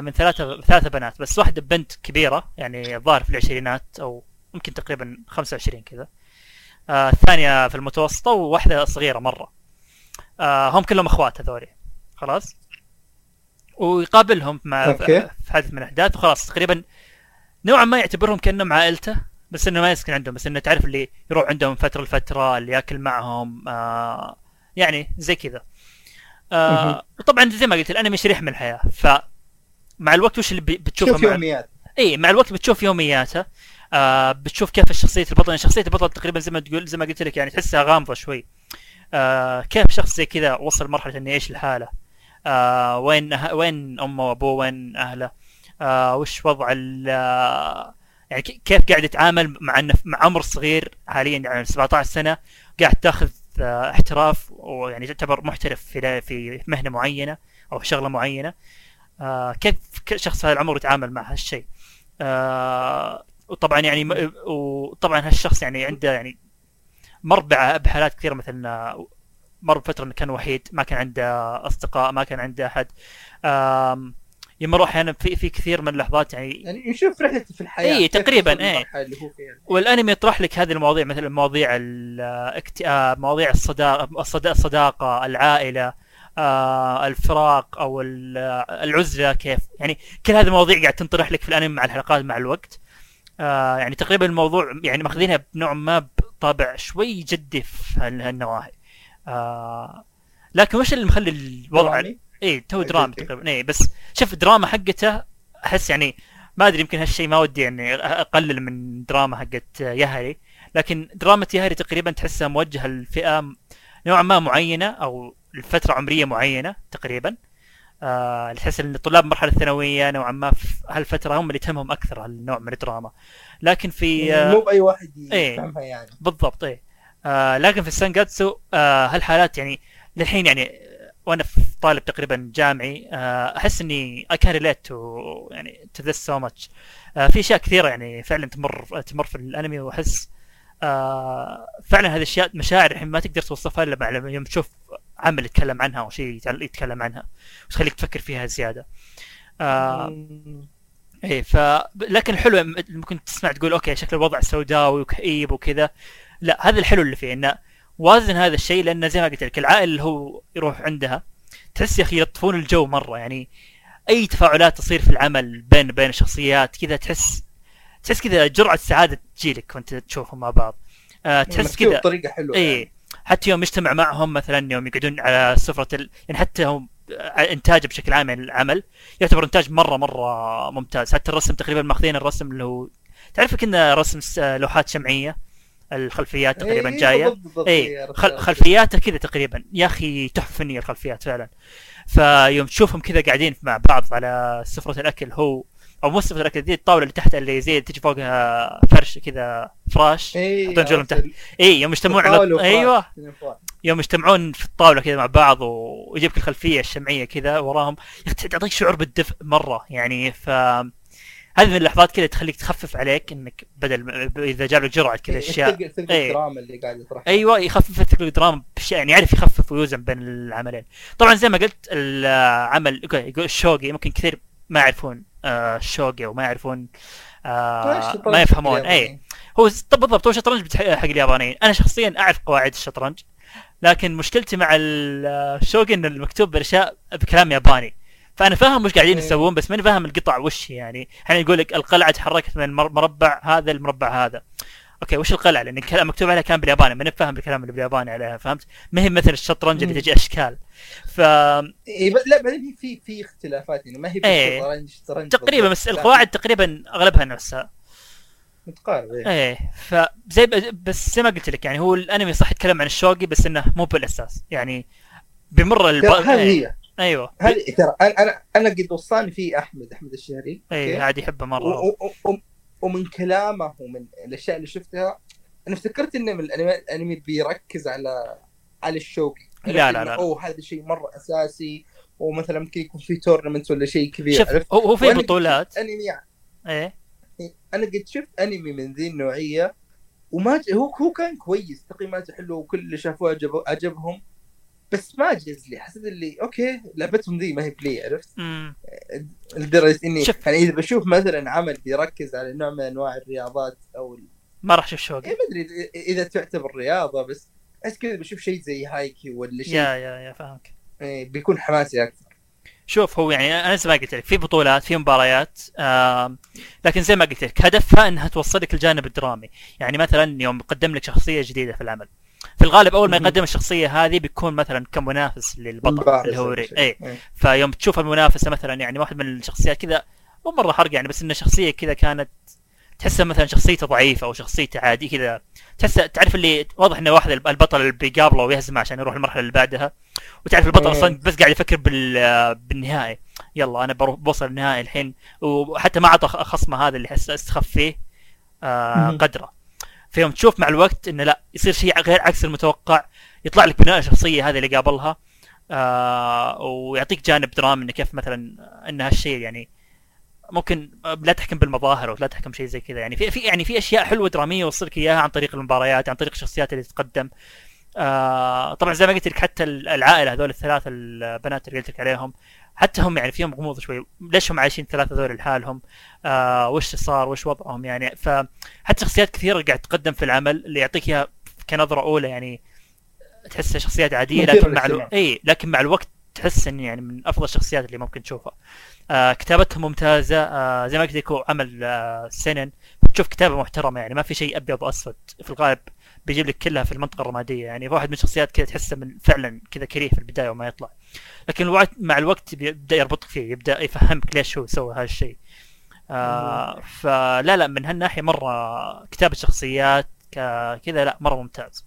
من ثلاثة ثلاثة بنات بس واحدة بنت كبيرة يعني الظاهر في العشرينات أو يمكن تقريبا 25 كذا. آه الثانية في المتوسطة وواحدة صغيرة مرة. هم كلهم أخوات هذولي. خلاص؟ ويقابلهم مع. في حدث من الأحداث. وخلاص تقريبا نوعا ما يعتبرهم كأنهم عائلته. بس إنه ما يسكن عندهم بس إنه تعرف اللي يروح عندهم فترة لفترة اللي يأكل معهم آه يعني زي كذا. آه وطبعا زي ما قلت الأنمي شريح من الحياة. ف مع الوقت وش اللي بتشوفه شوف مع يوميات. إي مع الوقت بتشوف يومياته. آه بتشوف كيف شخصيه البطل يعني شخصية البطل تقريبا زي ما تقول زي ما قلت لك يعني تحسها غامضة شوي. آه كيف شخص زي كذا وصل مرحلة إنه يعيش الحاله آه وين أه وين أمه وأبوه؟ وين أهله؟ آه وش وضع ال آه، يعني كيف قاعد يتعامل مع انه مع عمر صغير حاليا يعني 17 سنة قاعد تاخذ آه احتراف ويعني تعتبر محترف في في مهنة معينة أو شغلة معينة. آه كيف شخص هذا العمر يتعامل مع هالشيء؟ آه وطبعا يعني وطبعا هالشخص يعني عنده يعني مر بحالات كثيرة مثلا مر بفترة إنه كان وحيد ما كان عنده أصدقاء ما كان عنده أحد. آم، يمر أحيانا في في كثير من اللحظات يعني يعني نشوف رحلته في الحياة كيف تقريباً، فيها. والانمي يطرح لك هذه المواضيع مثل مواضيع الاكتئاب مواضيع الصداقه الصداقة العائلة آه، الفراق أو ال- العزلة كيف. يعني كل هذه المواضيع قاعد تنطرح لك في الانمي مع الحلقات مع الوقت. آه، يعني تقريبا الموضوع يعني ماخذينها بنوع ما بطابع شوي جدي في هال- هالنواحي. آه، لكن وش اللي مخلي الوضع درامي؟ اي تو دراما. تقريبا. اي بس شوف الدراما حقته أحس يعني ما أدري يمكن هالشيء ما ودي يعني أقلل من دراما حقت يهري. لكن دراما يهري تقريبا تحسها موجهة لفئة نوعا ما معينة أو لفترة عمرية معينة تقريبا. آه تحس إن طلاب المرحله الثانوية نوعا ما في هالفترة هم اللي تهمهم أكثر هالنوع من الدراما. لكن في آه مو بأي واحد إيه. يفهمها يعني. بالضبط إيه. آه لكن في السانجاتسو آه هالحالات يعني للحين يعني وأنا طالب تقريبا جامعي آه أحس إني I can relate to يعني to this so much في أشياء كثيرة يعني فعلا تمر تمر في الأنمي وأحس آه فعلا هذه الأشياء مشاعر الحين ما تقدر توصفها إلا مع لما يوم تشوف عمل يتكلم عنها أو شيء يتكلم عنها وتخليك تفكر فيها زيادة. آه. إيه ف لكن الحلو ممكن تسمع تقول أوكي شكل الوضع سوداوي وكئيب وكذا. لا هذا الحلو اللي فيه انه وازن هذا الشيء لأنه زي ما قلت لك العائل اللي هو يروح عندها تحس يا أخي يلطفون الجو مرة. يعني أي تفاعلات تصير في العمل بين بين الشخصيات كذا تحس تحس كذا جرعة سعادة تجيلك وأنت تشوفهم مع بعض. آه تحس مكتوب كذا. بطريقة حلوة اي حتى يوم يجتمع معهم مثلا يوم يقعدون على سفرة ال... يعني حتى هم انتاجه بشكل عام يعني العمل يعتبر إنتاج مره مرة ممتاز. حتى الرسم تقريبا ماخذين الرسم اللي هو تعرف كنا رسم س- لوحات شمعية؟ الخلفيات يعني. تقريبا جاية بالضبط بالضبط اي عرفت- خل... خلفياته كذا تقريبا يا أخي تحفه فنيه الخلفيات فعلا فيوم تشوفهم كذا قاعدين مع بعض على سفرة الأكل هو أو مو سفرة الأكل دي الطاولة اللي تحت اللي زي تجي فوقها فرش كذا فراش اي يحطون رجلهم عرفت تحت. اي يوم يجتمعون على. أيوه فراش. يوم يجتمعون في الطاولة كذا مع بعض ويجيبك الخلفية الشمعية كذا وراهم تعطيك شعور بالدفء مرة يعني ف هذه من اللحظات كذا تخليك تخفف عليك إنك بدل إذا جاب لك جرعة كذا إيه، أشياء. إيه. الدراما اللي قاعد يطرحها أيوه يخفف الدراما بشيء يعني يعرف يخفف ويوزن بين العملين. طبعا زي ما قلت العمل يقول الشوقي ممكن كثير ما يعرفون آه، الشوقي وما يعرفون آه الشطرنج ما يفهمون. اي هو بالضبط هو شطرنج حق اليابانيين. أنا شخصيا أعرف قواعد الشطرنج لكن مشكلتي مع ال- الشوقي إن المكتوب بالأشياء بكلام ياباني. فأنا فاهم وش قاعدين إيه. يسوون بس ماني فاهم القطع وش يعني أحيانا يقول لك القلعة تحركت من مر- مربع هذا المربع هذا أوكي وش القلعة لأن الكلام مكتوب عليها كان بالياباني ماني فاهم الكلام اللي بالياباني عليها فهمت ما هي مثل الشطرنج اللي. تجي أشكال ف إيه لا بعدين في في اختلافات يعني ما هي إيه. بالشطرنج شطرنج تقريبا. بس القواعد تقريبا أغلبها نفسها متقاربه إيه. إيه فزي بس زي ما قلت لك يعني هو الأنمي صح يتكلم عن الشوقي بس إنه مو بالأساس يعني بمر الب... هذه إيه. هي أيوه هذه ترى أنا أنا أنا قد وصاني فيه أحمد أحمد الشهري okay؟ عادي يحبه مرة و- و- و- ومن كلامه ومن الأشياء اللي شفتها أنا افتكرت إنه من الانمي الانمي بيركز على على الشوقي لا، لا، لا. أوه هذا شيء مرة أساسي ومثلا ممكن يكون في tournament ولا شيء كبير شوف عرفت؟ هو, في بطولات انمي يعني إيه أنا قد شفت انمي من ذي النوعية وما. هو هو كان كويس تقييماته حلوة وكل اللي شافوه عجب... عجبهم بس ما جاز لي. حسيت اللي okay لعبتهم ذي ما هي باللي عرفت؟ لدرجة إني شوف. يعني إذا بشوف مثلا عمل بيركز على نوع من أنواع الرياضات أو ال- ما راح أشوف شوقي. إيه ما أدري اذا تعتبر رياضة بس أحس كذا بشوف شيء زي هايكي ولا شيء. yeah yeah yeah فاهمك. إيه بيكون حماسي أكثر. شوف هو يعني أنا زي ما قلت لك في بطولات في مباريات آم، لكن زي ما قلت لك هدفها إنها توصلك الجانب الدرامي. يعني مثلا يوم يقدم لك شخصية جديدة في العمل. في الغالب أول ما. يقدم الشخصية هذه بيكون مثلا كمنافس للبطل اللي هو ري. اي إيه. فيوم تشوف المنافسة مثلا يعني واحد من الشخصيات كذا مو مرة حرق يعني بس انه شخصية كذا كانت تحسها مثلا شخصيته ضعيفة أو شخصيته عادي كذا تحس تعرف اللي واضح انه واحد البطل اللي بيقابله ويهزمه عشان يروح المرحلة اللي بعدها وتعرف البطل مم. أصلا بس قاعد يفكر بال بالنهائي يلا أنا بوصل النهائي الحين وحتى ما أعطى خصمه هذا اللي حس استخف فيه آه. قدره فيوم تشوف مع الوقت إنه لا يصير شيء غير عكس المتوقع يطلع لك بناء الشخصيه هذه اللي قابلها آه ويعطيك جانب درامي إنه كيف مثلا إن هالشيء يعني ممكن لا تحكم بالمظاهر أو لا تحكم شيء زي كذا. يعني في في يعني في أشياء حلوة درامية يوصلك إياها عن طريق المباريات عن طريق الشخصيات اللي تتقدم. آه طبعا زي ما قلت لك حتى العائلة هذول الثلاثة البنات اللي قلت لك عليهم حتى هم يعني فيهم غموض شوي ليش هم عايشين الثلاثه هذول لحالهم؟ آه وش صار؟ وش وضعهم يعني؟ فحتى شخصيات كثيرة قاعد تقدم في العمل اللي يعطيك إياها كنظرة أولى يعني تحسها شخصيات عادية لكن مع ألو... اي لكن مع الوقت تحس إن يعني من أفضل الشخصيات اللي ممكن تشوفها. آه كتابتهم ممتازة. آه زي ما قلت لك عمل آه سنن. تشوف كتابة محترمة يعني ما في شيء أبيض وأسود في الغالب. بيجيب لك كلها في المنطقة الرمادية. يعني واحد من الشخصيات كذا تحسه من فعلا كذا كريه في البداية وما يطلع. لكن الوقت مع الوقت بيبدأ يربطك فيه يبدأ يفهمك ليش هو سوى هالشيء آه فلا لا من هالناحية مرة كتابة شخصيات كذا لا مرة ممتاز.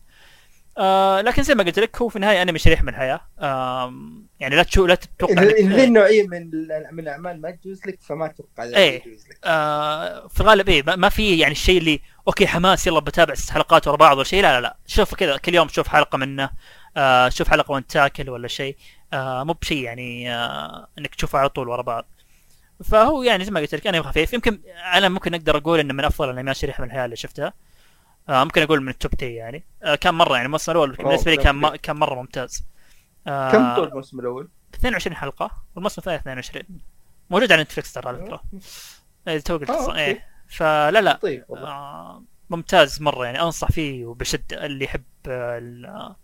آه لكن زي ما قلت لك هو في النهاية أنمي شريح من الحياة. آم يعني لا تشوف لا تتوقع اذا إذا ذي النوعية من من الأعمال ما تجوز لك فما أتوقع إيه. لك. آه في الغالب إيه ما- ما في يعني الشيء اللي okay حماس يلا بتابع ست حلقات ورا بعض ولا شيء لا لا لا. شوف كذا كل يوم شوف حلقة منه. آه شوف حلقة وانت تاكل ولا شيء. آه مو بشيء يعني آه إنك تشوفه على طول ورا بعض. فهو يعني زي ما قلت لك انمي خفيف. يمكن أنا ممكن أقدر أقول إنه من أفضل الأنميات شريحة من الحياة اللي شفتها. آه ممكن أقول من ال top 10 يعني. آه كان مرة يعني الموسم الأول بالنسبة لي كان ما كان مرة ممتاز. آه كم طول الموسم الأول؟ 22 حلقة والموسم الثاني 22 موجود على Netflix ترى على فكرة. إيه، تو قلت آه،. إيه فلا لا. طيب آه ممتاز مرة يعني أنصح فيه وبشدة اللي يحب آه، آه،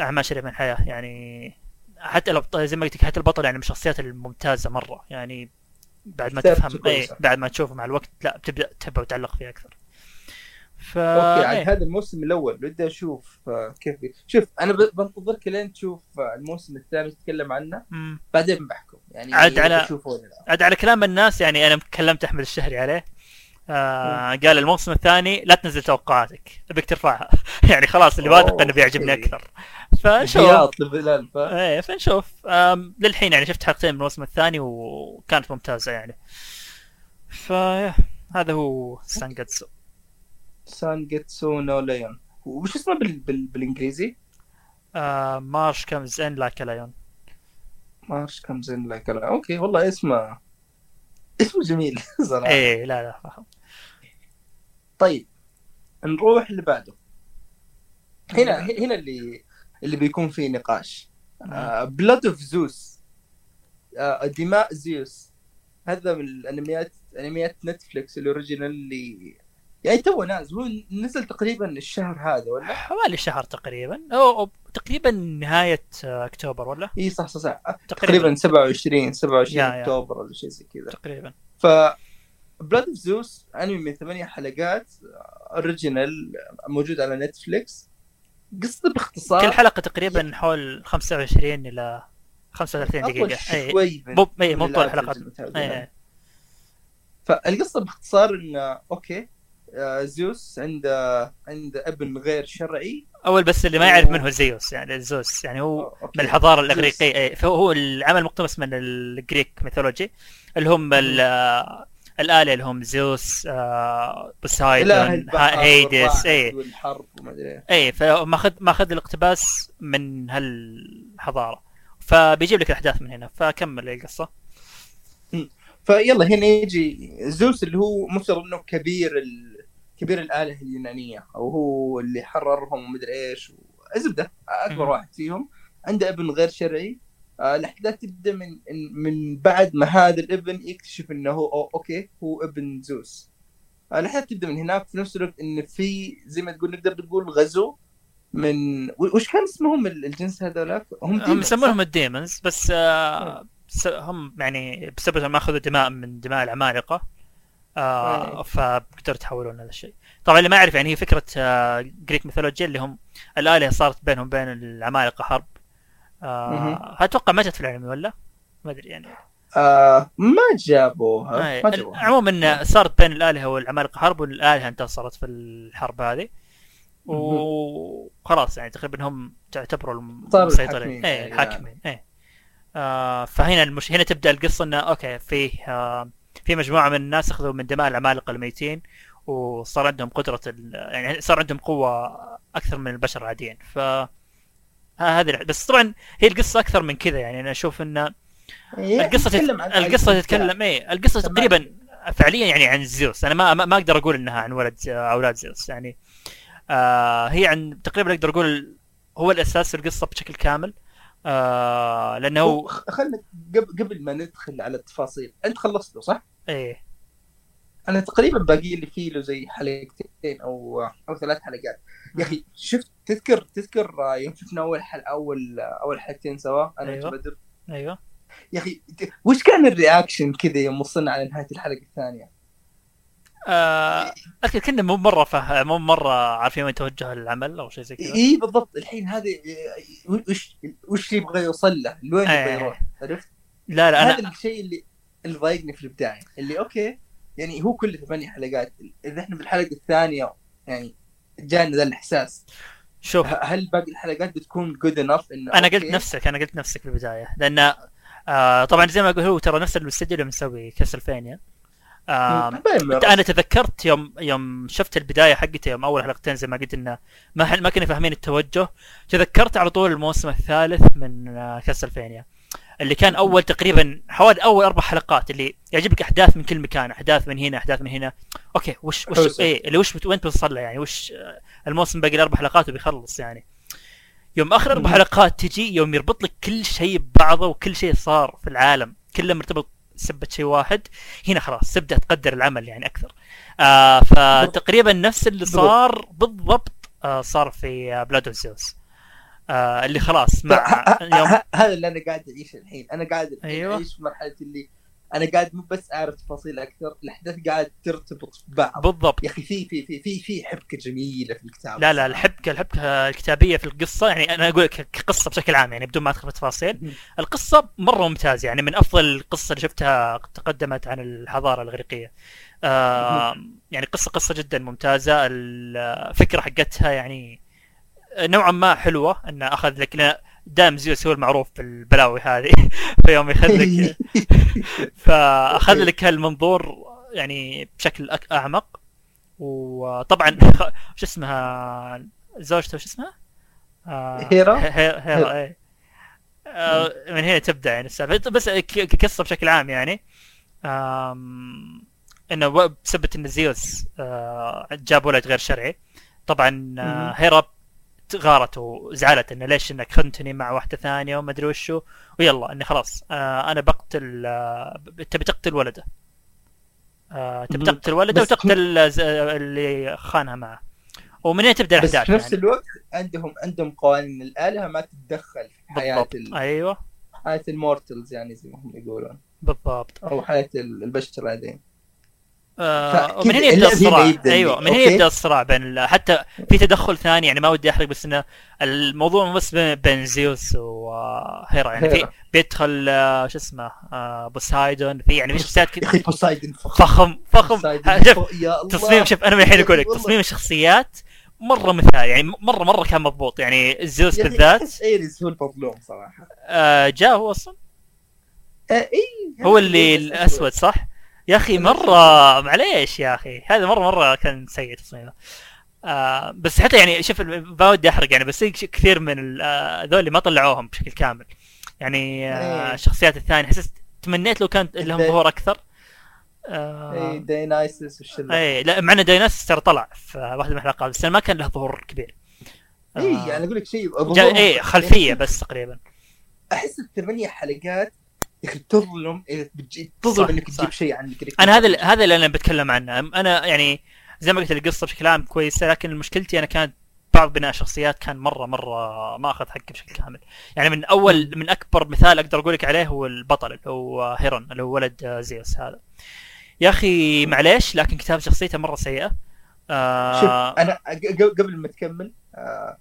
أعمال شريف من الحياة يعني. حتى لو زي ما قلت لك حتى البطل يعني من الشخصيات الممتازة مرة يعني. بعد ما تفهم إيه. بعد ما تشوفه مع الوقت لا بتبدا تحبه وتعلق فيه أكثر. ف أوكي عاد إيه. هذا الموسم الأول بدي أشوف آه، كيف. شوف أنا بنتظرك لين تشوف آه، الموسم الثاني تتكلم عنه. مم. بعدين بحكم يعني عاد على- عاد على كلام الناس يعني أنا كلمت أحمد الشهري عليه. آه قال الموسم الثاني لا تنزل توقعاتك أبيك ترفعها. يعني خلاص اللي واثق انه بيعجبني. أكثر. فشوف. بياض لفلان ف إيه فنشوف. للحين يعني شفت حلقتين من الموسم الثاني وكانت ممتازة يعني. ف هذا هو سانجاتسو Sangatsu no Lion. وش اسمه بال... بال... بالإنجليزي؟ آه March Comes In Like a Lion March Comes In Like أوكي والله اسمه اسمه جميل صراحة. إيه لا لا فاهم طيب نروح اللي بعده. هنا هنا اللي اللي بيكون فيه نقاش. Blood of Zeus دماء زيوس هذا من الأنميات أنميات Netflix ال original اللي يعني تو نازل هو نزل تقريبا الشهر هذا ولا؟ حوالي شهر تقريبا. أو أو تقريبا نهاية أكتوبر ولا؟ إي صح صح صح. تقريبا. تقريبا 27 27 يا-. أكتوبر ولا شيء زي كذا. تقريبا. ف Blood of Zeus أنمي من ثمانية حلقات original موجود على Netflix قصته باختصار كل حلقة تقريبا حول 25 إلى 35 أطول دقيقة. أي شوي مو مو طول الحلقات. فالقصة باختصار انه okay زيوس عنده عنده ابن غير شرعي. أول بس اللي ما يعرف منه زيوس يعني زوس يعني هو okay. من الحضارة. الإغريقية. إيه، فهو هو العمل مقتبس من ال Greek mythology اللي هم آه، الآلهة اللي هم زيوس آه، بوسايدون هيدس اي والحرب وما أدري إيه. اي فماخذ ماخذ الاقتباس من هالحضارة. فبيجيب لك الأحداث من هنا فكمل القصة. فيلا هنا يجي زوس اللي هو مفترض إنه كبير ال... كبير الاله اليونانية أو هو اللي حررهم ومدري إيش. زبده أكبر مم. واحد فيهم. عنده ابن غير شرعي. آه، الاحداث تبدأ من من بعد ما هذا الابن يكتشف إنه هو أو أوكي هو ابن زوس. آه، الاحداث تبدأ من هناك. في نفس الوقت إن في زي ما تقول نقدر نقول غزو من وش كان اسمهم ال- الجنس هذولاك؟ هم يسمونهم ال demons بس آه هم يعني بسبب انهم أخذوا دماء من دماء العمالقة. آه إيه. فقدروا يتحولون هذا الشيء. طبعا اللي ما يعرف يعني هي فكرة آه Greek mythology اللي هم الآلهة صارت بينهم بين العمالقة حرب. آه أتوقع ما جت في الانمي ولا؟ ما أدري يعني. آه ما جابوها آه ما جابوها. عموما صارت بين الآلهة والعمالقة حرب والآلهة انتصرت في الحرب هذه. وخلاص يعني تقريبا هم تعتبروا المسيطرين. الحاكمين إيه يعني. الحاكمين إيه. آه فهنا المش... هنا تبدأ القصة انه أوكي في آه في مجموعة من الناس أخذوا من دماء العمالقه الميتين وصار عندهم قدرة ال... يعني صار عندهم قوة أكثر من البشر العاديين. ف هذه بس طبعا هي القصة أكثر من كذا يعني. أنا أشوف إن القصة تت... تتكلم عن القصة تتكلم إيه القصة. تقريبا فعليا يعني عن زيوس. أنا ما ما أقدر أقول إنها عن ولد أولاد زيوس يعني. آه هي عن تقريبا أقدر أقول هو الأساس في القصة بشكل كامل. آه لأنه خلنا قبل قبل ما ندخل على التفاصيل أنت خلصته صح؟ إيه أنا تقريبا باقي لي فيه له زي حلقتين أو أو ثلاث حلقات يا أخي شفت تذكر تذكر آه، يوم شفنا أول حل اول أول حلقتين سوا أنا أيوة. بدر أيوه يا أخي وش كان ال reaction كذا يوم وصلنا على نهاية الحلقة الثانية؟ آه كنا مو مرة فه... مو مرة عارفين وين توجه العمل أو شيء زي كذا اي بالضبط الحين هذه آه، وش وش يبغى يوصل له؟ لوين يبغى إيه. يروح؟ عرفت؟ لا لا أنا هذا الشيء اللي اللي ضايقني في البدايه اللي okay يعني هو كله ثمانية حلقات إذا إحنا في الحلقة الثانية يعني جانا ذا الإحساس. شوف. هل باقي الحلقات بتكون good enough إنه أنا قلت؟ نفسك أنا قلت نفسك في البداية. لأن آه طبعا زي ما أقول هو ترى نفس الاستديو اللي مسوي كاسلفينيا آه مرة. أنا تذكرت يوم يوم شفت البداية حقته يوم أول حلقتين زي ما قلت إنه ما ما كنا فاهمين التوجه. تذكرت على طول الموسم الثالث من آه، كاسلفينيا اللي كان أول تقريبا حوالي أول أربع حلقات اللي يعجبك أحداث من كل مكان أحداث من هنا أحداث من هنا. okay وش وش. إيه اللي وش بت... وين بتوصل له يعني؟ وش الموسم باقي أربع حلقات وبيخلص يعني؟ يوم آخر أربع. حلقات تجي يوم يربط لك كل شيء ببعضه وكل شيء صار في العالم. كله مرتبط سبة شيء واحد. هنا خلاص تبدأ تقدر العمل يعني أكثر. آه فتقريبا نفس اللي. صار بالضبط آه صار في Blood of Zeus آه اللي خلاص مع يوم. هذا اللي أنا قاعد أعيشه الحين. أنا قاعد أيوة. أعيش في مرحلة اللي أنا قاعد مو بس أعرف تفاصيل أكثر الأحداث قاعد ترتبط ببعض. بالضبط. يا أخي في في في في في حبكة جميلة في الكتاب لا لا الحبكة الحبكة الكتابية في القصة يعني أنا أقول لك كقصه بشكل عام يعني بدون ما أدخل في تفاصيل مم. القصة مرة ممتازة يعني من أفضل القصة اللي شفتها تقدمت عن الحضارة الاغريقيه آه يعني قصة قصة جدا ممتازة. الفكرة حقتها يعني نوعا ما حلوة انه أخذ لك دائم زيوس هو المعروف بالبلاوي هذه فيوم ياخذ لك فأخذ لك هالمنظور يعني بشكل أك- أعمق. وطبعا شو اسمها؟ زوجته شو اسمها؟ آه، هيرا؟ هيرا إيه. آه، من هنا تبدأ يعني السالفة. بس كقصة بشكل عام يعني. إنه بسبب إن زيوس آه، جاب ولد غير شرعي. طبعا. هيرا غارت وزعلت إنه ليش انك خنتني مع واحدة ثانية وما أدري وشو. ويلا إني خلاص آه، أنا بقتل آه، تبي تقتل ولده. آه، تبي. تقتل ولده بس وتقتل اللي خانها معه. ومن هنا تبدأ بس الأحداث في نفس يعني. الوقت عندهم عندهم قوانين. الآلهة ما تتدخل في حياة بالضبط. ال- أيوه. حياة المورتلز يعني زي ما هم يقولون. بالضبط. أو حياة ال- البشر العاديين آه ومن هنا يبدأ الصراع أيوه من هنا. يبدأ الصراع بين حتى في تدخل ثاني يعني ما ودي أحرق بس انه الموضوع مو بس بين- زيوس وهيرا يعني في. بيدخل آه، شو اسمه آه بوسايدون في يعني في شخصيات يا كذا أخي بوسايدن فخم فخم. يا تصميم شوف أنا من الحين أقول لك. تصميم الشخصيات مرة مثالي يعني مره مرة كان مضبوط يعني زيوس يا بالذات إيريس هو المظلوم صراحة آه جاء هو أصلا آه إي هو اللي الأسود صح؟ يا أخي. مرة معليش يا أخي. هذا مره مرة كان سيء تصميمه. آه بس حتى يعني شوف ما ودي أحرق يعني بس كثير من ال- آه، ما طلعوهم بشكل كامل. يعني آه إيه. الشخصيات الثانية. حسست تمنيت لو كان لهم إيه. ظهور أكثر. اي آه داينايسس والشله اي لا مع إن دايناس ترى طلع في واحدة من الحلقات بس ما كان له ظهور كبير. اي يعني أقول لك شيء اي خلفية بس تقريبا. أحس الثمانية حلقات يا أخي تظلم. تظلم. صح، إنك. تجيب شيء عن أنا هذا هذا اللي أنا بتكلم عنه. أنا يعني زي ما قلت القصة بشكل عام كويسة لكن مشكلتي أنا كانت بعض بناء الشخصيات كان مره مرة ما أخذ حقه بشكل كامل. يعني من اول من أكبر مثال أقدر أقول لك عليه هو البطل اللي هو هيرون اللي هو ولد زيوس هذا. يا أخي معليش لكن كتاب شخصيته مرة سيئة. شوف آه أنا ق- قبل ما تكمل آه،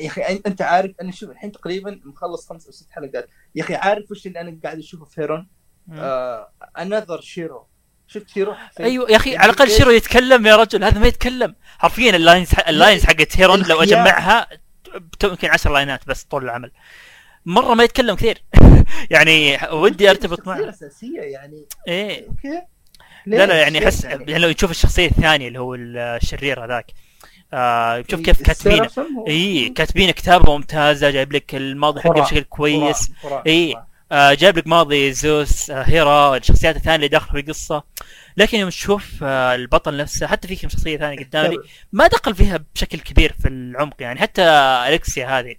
يا أخي انت عارف أنا شوف الحين تقريبا مخلص خمس أو ست حلقات. يا أخي عارف وش اللي أنا قاعد أشوفه في هيرون؟ another شيرو شفت شيرو أيوه يا أخي على الأقل شيرو يتكلم يا رجل هذا ما يتكلم. حرفيا ال lines ال lines حقت هيرون لو. أجمعها يمكن 10 line ات بس طول العمل. مرة ما يتكلم كثير. يعني ودي أرتبط معه. الاساسيه يعني. إيه. okay. لا لا يعني أحس يعني؟ لو تشوف الشخصية الثانية اللي هو الشرير هذاك. آه شوف كيف كاتبين اي كاتبين كتابه ممتازة جايب لك الماضي حقه بشكل كويس إيه. خرافي. آه جايب لك ماضي زوس آه هيرا الشخصيات الثانية اللي داخله في القصة لكن يوم تشوف آه البطل نفسه حتى في كم شخصية ثانية قدامي ما دخل فيها بشكل كبير في العمق يعني حتى الكسيا هذه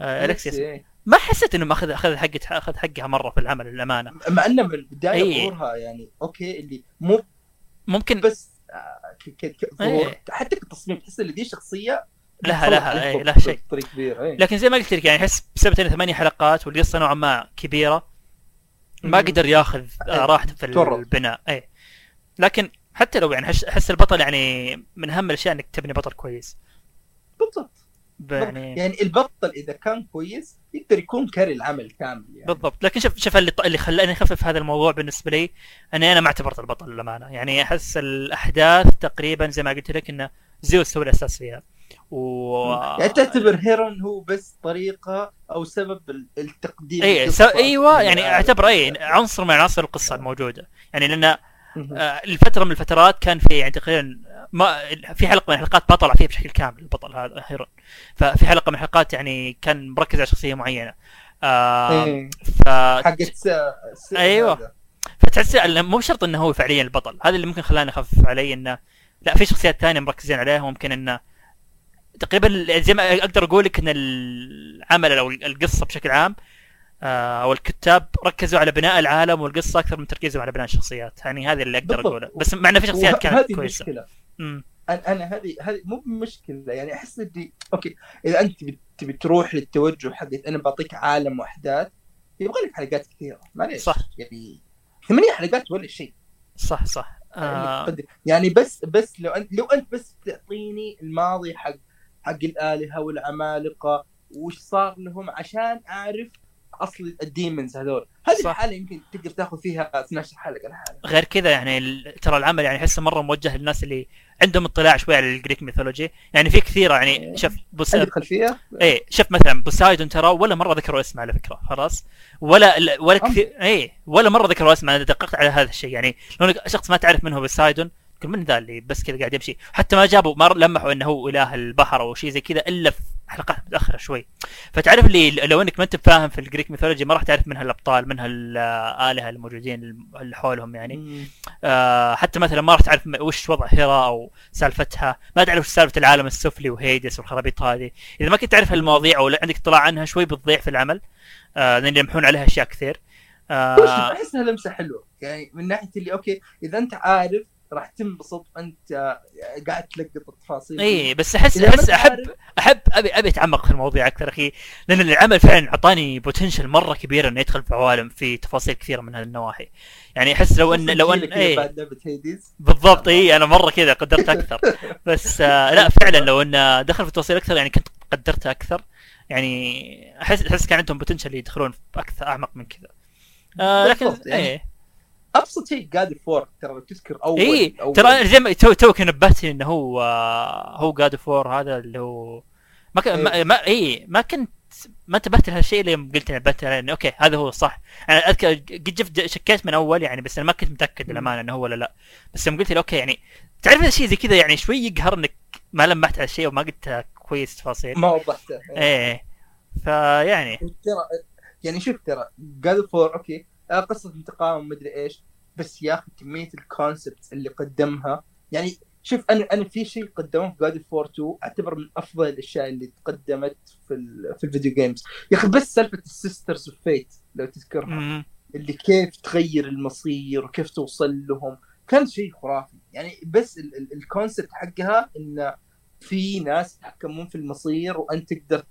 آه الكسيا إيه. ما حسيت إنه اخذ أخذ حقه أخذ حقها مرة في العمل للأمانة مع إنه من البدايه إيه. ظهورها يعني أوكي اللي مو ممكن بس إيه. حتى كتصميم تحس إن دي شخصية لها لها إيه، لها شيء كبيرة إيه. لكن زي ما قلت لك يعني أحس بسبب انه ثمانية حلقات والقصة نوعا ما كبيرة ما. قدر ياخذ راحته في. البناء اي لكن حتى لو يعني أحس البطل يعني من أهم الأشياء إنك تبني بطل كويس بالضبط يعني يعني البطل إذا كان كويس يقدر يكون كاري العمل كامل يعني. بالضبط. لكن شوف شوف اللي اللي خلاني أخفف هذا الموضوع بالنسبة لي إني أنا ما اعتبرت البطل للأمانة. يعني أحس الأحداث تقريبا زي ما قلت لك انه زيوس هو الاساس فيها و يعني تعتبر هيرون هو بس طريقة أو سبب ال- التقديم اي س... إيوه يعني للعالم. أعتبر اي عنصر من عناصر القصة الموجودة. يعني لأن. آه، الفترة من الفترات كان في يعني تقريبا ما في حلقة من الحلقات ما طلع فيها بشكل كامل البطل هذا هيرون ففي حلقة من الحلقات يعني كان مركز على شخصية معينة آه. ف... حقت. هذا. فتحس مو شرط إنه هو فعليا البطل هذا اللي ممكن خلاني أخفف علي إنه لا في شخصيات ثانية مركزين عليها ممكن إنه تقريبا زي ما أقدر أقول لك إن العمل أو القصة بشكل عام أو الكتاب ركزوا على بناء العالم والقصة أكثر من تركيزهم على بناء الشخصيات. يعني هذا اللي أقدر. أقوله. بس مع انه في شخصيات كانت هذه كويسة. مشكلة. مم. أنا أنا هذه هذه مو مشكله يعني أحس اني أوكي. إذا أنت تبي تبي تروح للتوجه حقت أنا بعطيك عالم وأحداث يبغى لك حلقات كثيرة. معليش. صح. يعني ثمانية حلقات ولا شيء. صح صح. آه. يعني بس بس لو انت لو أنت بس تعطيني الماضي حق حق الآلهة والعمالقة وش صار لهم عشان أعرف أصل الديمونز هذول هذه صح. الحالة يمكن تقدر تاخذ فيها 12 حلقه لحالها غير كذا يعني ترى العمل يعني احسه مرة موجه للناس اللي عندهم اطلاع شوي على ال Greek mythology يعني في كثيرة يعني شوف بس عندك خلفية؟ إيه شوف مثلا بوسايدون ترى ولا مرة ذكروا اسمه على فكرة خلاص ولا لا- ولا. كثير إيه ولا مرة ذكروا اسمه أنا دققت على هذا الشيء يعني لو شخص ما تعرف من هو بوسايدون تقول من ذا اللي بس كذا قاعد يمشي. حتى ما جابوا ما لمحوا إنه هو إله البحر أو شيء زي كذا إلا في حلقات متاخره شوي. فتعرف اللي لو إنك ما أنت فاهم في ال Greek mythology ما راح تعرف من هالأبطال من هالآلهة الموجودين اللي حولهم يعني. آه حتى مثلا ما راح تعرف وش وضع هيرا أو سالفتها. ما تعرف وش سالفة العالم السفلي وهيدس والخرابيط هذه. إذا ما كنت تعرف هالمواضيع أو عندك اطلاع عنها شوي بتضيع في العمل. آه لأن يلمحون عليها أشياء كثير. آه احسها لمسة حلوة. يعني من ناحية اللي okay إذا أنت عارف راح تنبسط وانت قاعد تلقط التفاصيل اي بس احس احس احب احب ابي أبي أتعمق في المواضيع أكثر أخي لأن العمل فعلا أعطاني potential مرة كبير إنه يدخل في عوالم في تفاصيل كثيرة من هالنواحي. يعني أحس لو ان لو ان اي بعد لعبة Hades بالضبط اي أنا مرة كذا قدرت أكثر. بس آه لا فعلا لو انه دخل في التفاصيل أكثر يعني كنت قدرته أكثر. يعني احس أحس كان عندهم potential يدخلون في أكثر أعمق من كذا. آه لكن يعني إيه. ابسط شيء قاعد فور ترى لو تذكر اول اي ترى زي ما تو توك نبهتني إنه هو هو God of War هذا اللي هو ما كان ما, إيه. ما اي ما كنت ما انتبهت لهالشيء اللي قلت نبهت عليه انه أوكي هذا هو الصح أنا أذكر قد شفت شكيت من أول يعني بس أنا ما كنت متأكد للأمانة إنه هو ولا لا. بس يوم قلت لي أوكي يعني تعرف شيء زي كذا يعني شوي يقهر إنك ما لمحت على الشيء وما قلت كويس تفاصيل. ما وضحته. إيه فيعني. ترى يعني شوف ترى God of War أوكي قصة انتقام ومدري إيش. بس يا أخي كمية ال concept اللي قدمها. يعني شوف أنا أنا في شيء قدموه في God of War 2 أعتبر من أفضل الأشياء اللي تقدمت في في ال video games يا أخي بس سالفة ال Sisters of Fate لو تذكرها. اللي كيف تغير المصير وكيف توصل لهم. كان شيء خرافي. يعني بس ال- ال- ال concept حقها إن في ناس يتحكمون في المصير وأنت تقدر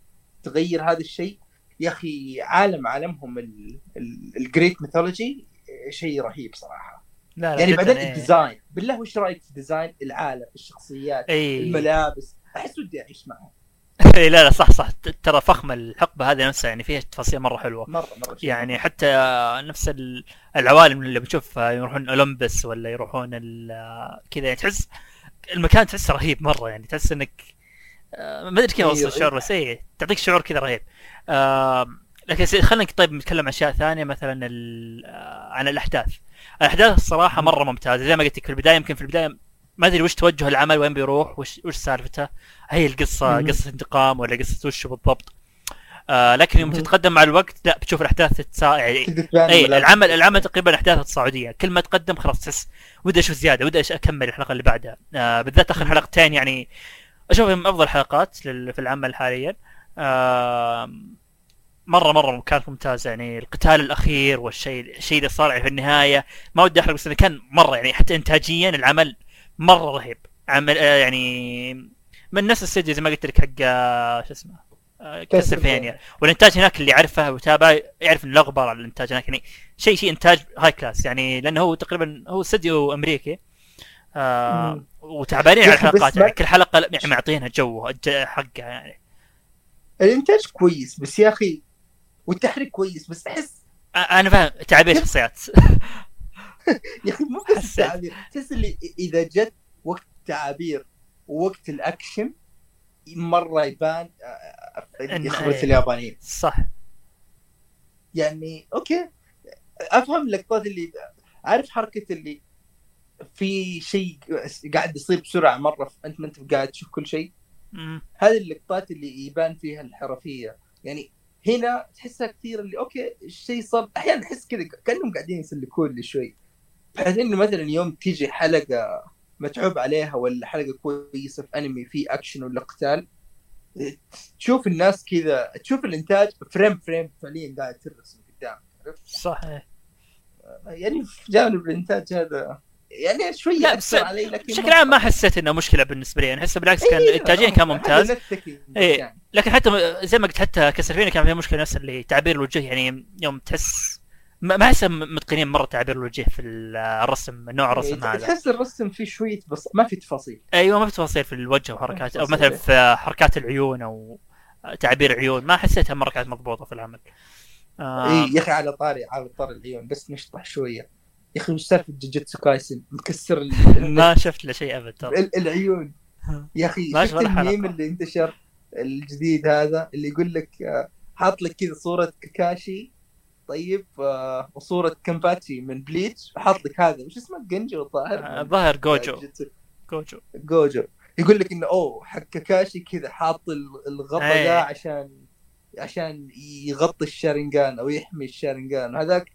تغير هذا الشيء. يا أخي عالم عالمهم ال Greek mythology شيء رهيب صراحة. لا لا يعني بعدين إيه. ال design بالله وش رأيك في design العالم الشخصيات اي الملابس؟ أحس ودي أعيش معهم إيه، لا لا صح صح. ترى فخمه الحقبة هذه نفسها يعني فيها تفاصيل مرة حلوة. مرة مرة. يعني حتى نفس ال- العوالم اللي بنشوفها يروحون اولمبس ولا يروحون كذا يعني تحس المكان تحسه رهيب مرة يعني تحس إنك آه، ما أدري كيف أوصل أيوه. الشعور بس إيه تعطيك شعور كذا رهيب. آه، لكن خلينا طيب نتكلم عن أشياء ثانية مثلا آه، عن الأحداث الأحداث الصراحة مرة ممتازة زي ما قلت لك في البداية يمكن في البداية ما أدري وش توجه العمل وين بيروح وش وش سالفته هي القصة مم. قصة انتقام ولا قصة وش بالضبط آه لكن يوم. تتقدم مع الوقت لا بتشوف الأحداث تتسا... يعني اي. العمل العمل تقريبا احداثه تصاعديه كل ما تقدم خلاص تحس ودي أشوف زيادة ودي أكمل الحلقة اللي بعدها آه بالذات آخر. حلقتين يعني أشوفهم من افضل الحلقات في العمل حاليا آه مرة مرة كانت ممتازة يعني القتال الأخير والشيء الشيء اللي صار في النهاية. ما ودي أحرق بس كان مرة يعني حتى انتاجيا العمل مرة رهيب. عمل آه يعني من نفس الاستديو زي ما قلت لك حق آه، شو اسمه آه، كاسلفينيا. والإنتاج هناك اللي يعرفه وتابع يعرف إنه لا غبار على الإنتاج هناك. يعني شيء شيء إنتاج high class يعني لأنه هو تقريبا هو استديو أمريكي. آه. وتعبانين على الحلقات يعني كل حلقة لا- يعني معطينها جو حقها يعني. الانتاج كويس بس يا أخي والتحريك كويس بس أحس أنا فاهم تعابير شخصيات يا أخي مو بس. التعابير تحس اللي إذا جت وقت التعابير ووقت الأكشن مرة يبان خبره إيه. اليابانيين صح يعني أوكي أفهم اللقطات اللي عارف حركة اللي في شيء قاعد يصير بسرعة مرة أنت ما أنت قاعد تشوف كل شيء. هذه اللقطات اللي يبان فيها الحرفية يعني هنا تحسها كثير اللي أوكي الشيء صار أحيانا تحس كذا كأنهم قاعدين يسلكون لي شوي بحيث إنه مثلا يوم تيجي حلقة متعوب عليها ولا حلقة كويسة في أنمي في أكشن ولا قتال تشوف الناس كذا تشوف الإنتاج frame frame فعليا قاعد ترسم قدامك عرفت؟ صح إيه. يعني في جانب الإنتاج هذا يعني شوي لا، بس علي لكن بشكل عام ما حسيت إنه مشكلة بالنسبة لي أنا احس بالعكس كان إيه، انتاجيا كان ممتاز. إيه. يعني. لكن حتى زي ما قلت حتى كسرفيني كان فيها مشكلة نفس اللي تعبير الوجه يعني يوم تحس ما احسهم متقنين مرة تعبير الوجه في ال- الرسم نوع الرسم إيه، هذا. تحس الرسم فيه شوية بس ما في تفاصيل. أيوه ما في تفاصيل في الوجه وحركات أو. مثلا في حركات العيون أو تعبير عيون ما حسيتها مرة كانت مضبوطة في العمل. آه. اي يا أخي على طاري على طاري العيون بس نشطح شوية. يا أخي وش سالفة جوجيتسو كايسن؟ مكسر ما شفت له شيء أبد ترى. ال- العيون. يا أخي شفت. الميم اللي انتشر الجديد هذا اللي يقول لك آه، حاط لك كذا صورة كاكاشي طيب آه، وصورة كامباتشي من بليتش وحاط لك هذا. وش اسمه؟ جنجو الظاهر؟ آه، الظاهر جوجو. جوجيتسو. جوجو. جوجو. يقول لك إنه أوه حق كاكاشي كذا حاط ال- الغطا. ذا عشان عشان يغطي الشارنجان أو يحمي الشارنجان وهذاك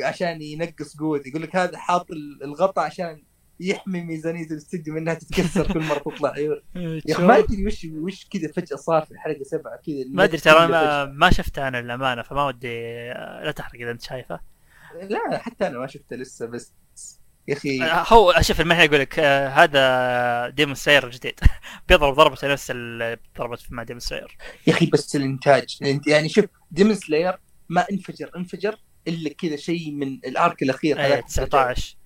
عشان ينقص قوته يقول لك هذا حاط ال- الغطا عشان يحمي ميزانية الاستوديو منها تتكسر كل مرة تطلع. عيون يا أخي ما أدري وش وش كذا فجأة صار في الحلقة سبعة كذا ما أدري ترى ما. ما شفته أنا للأمانة فما ودي لا تحرق إذا أنت شايفه. لا حتى أنا ما شفته لسه بس يا أخي آه، هو شوف المحل يقول لك آه، هذا ديمون ساير الجديد بيضرب ضربته نفس اللي ضربت مع ديمون سلاير يا أخي بس الإنتاج الانت- يعني شوف ديمون سلاير ما انفجر انفجر إلا كذا شيء من ال arc الأخير اي هذاك 19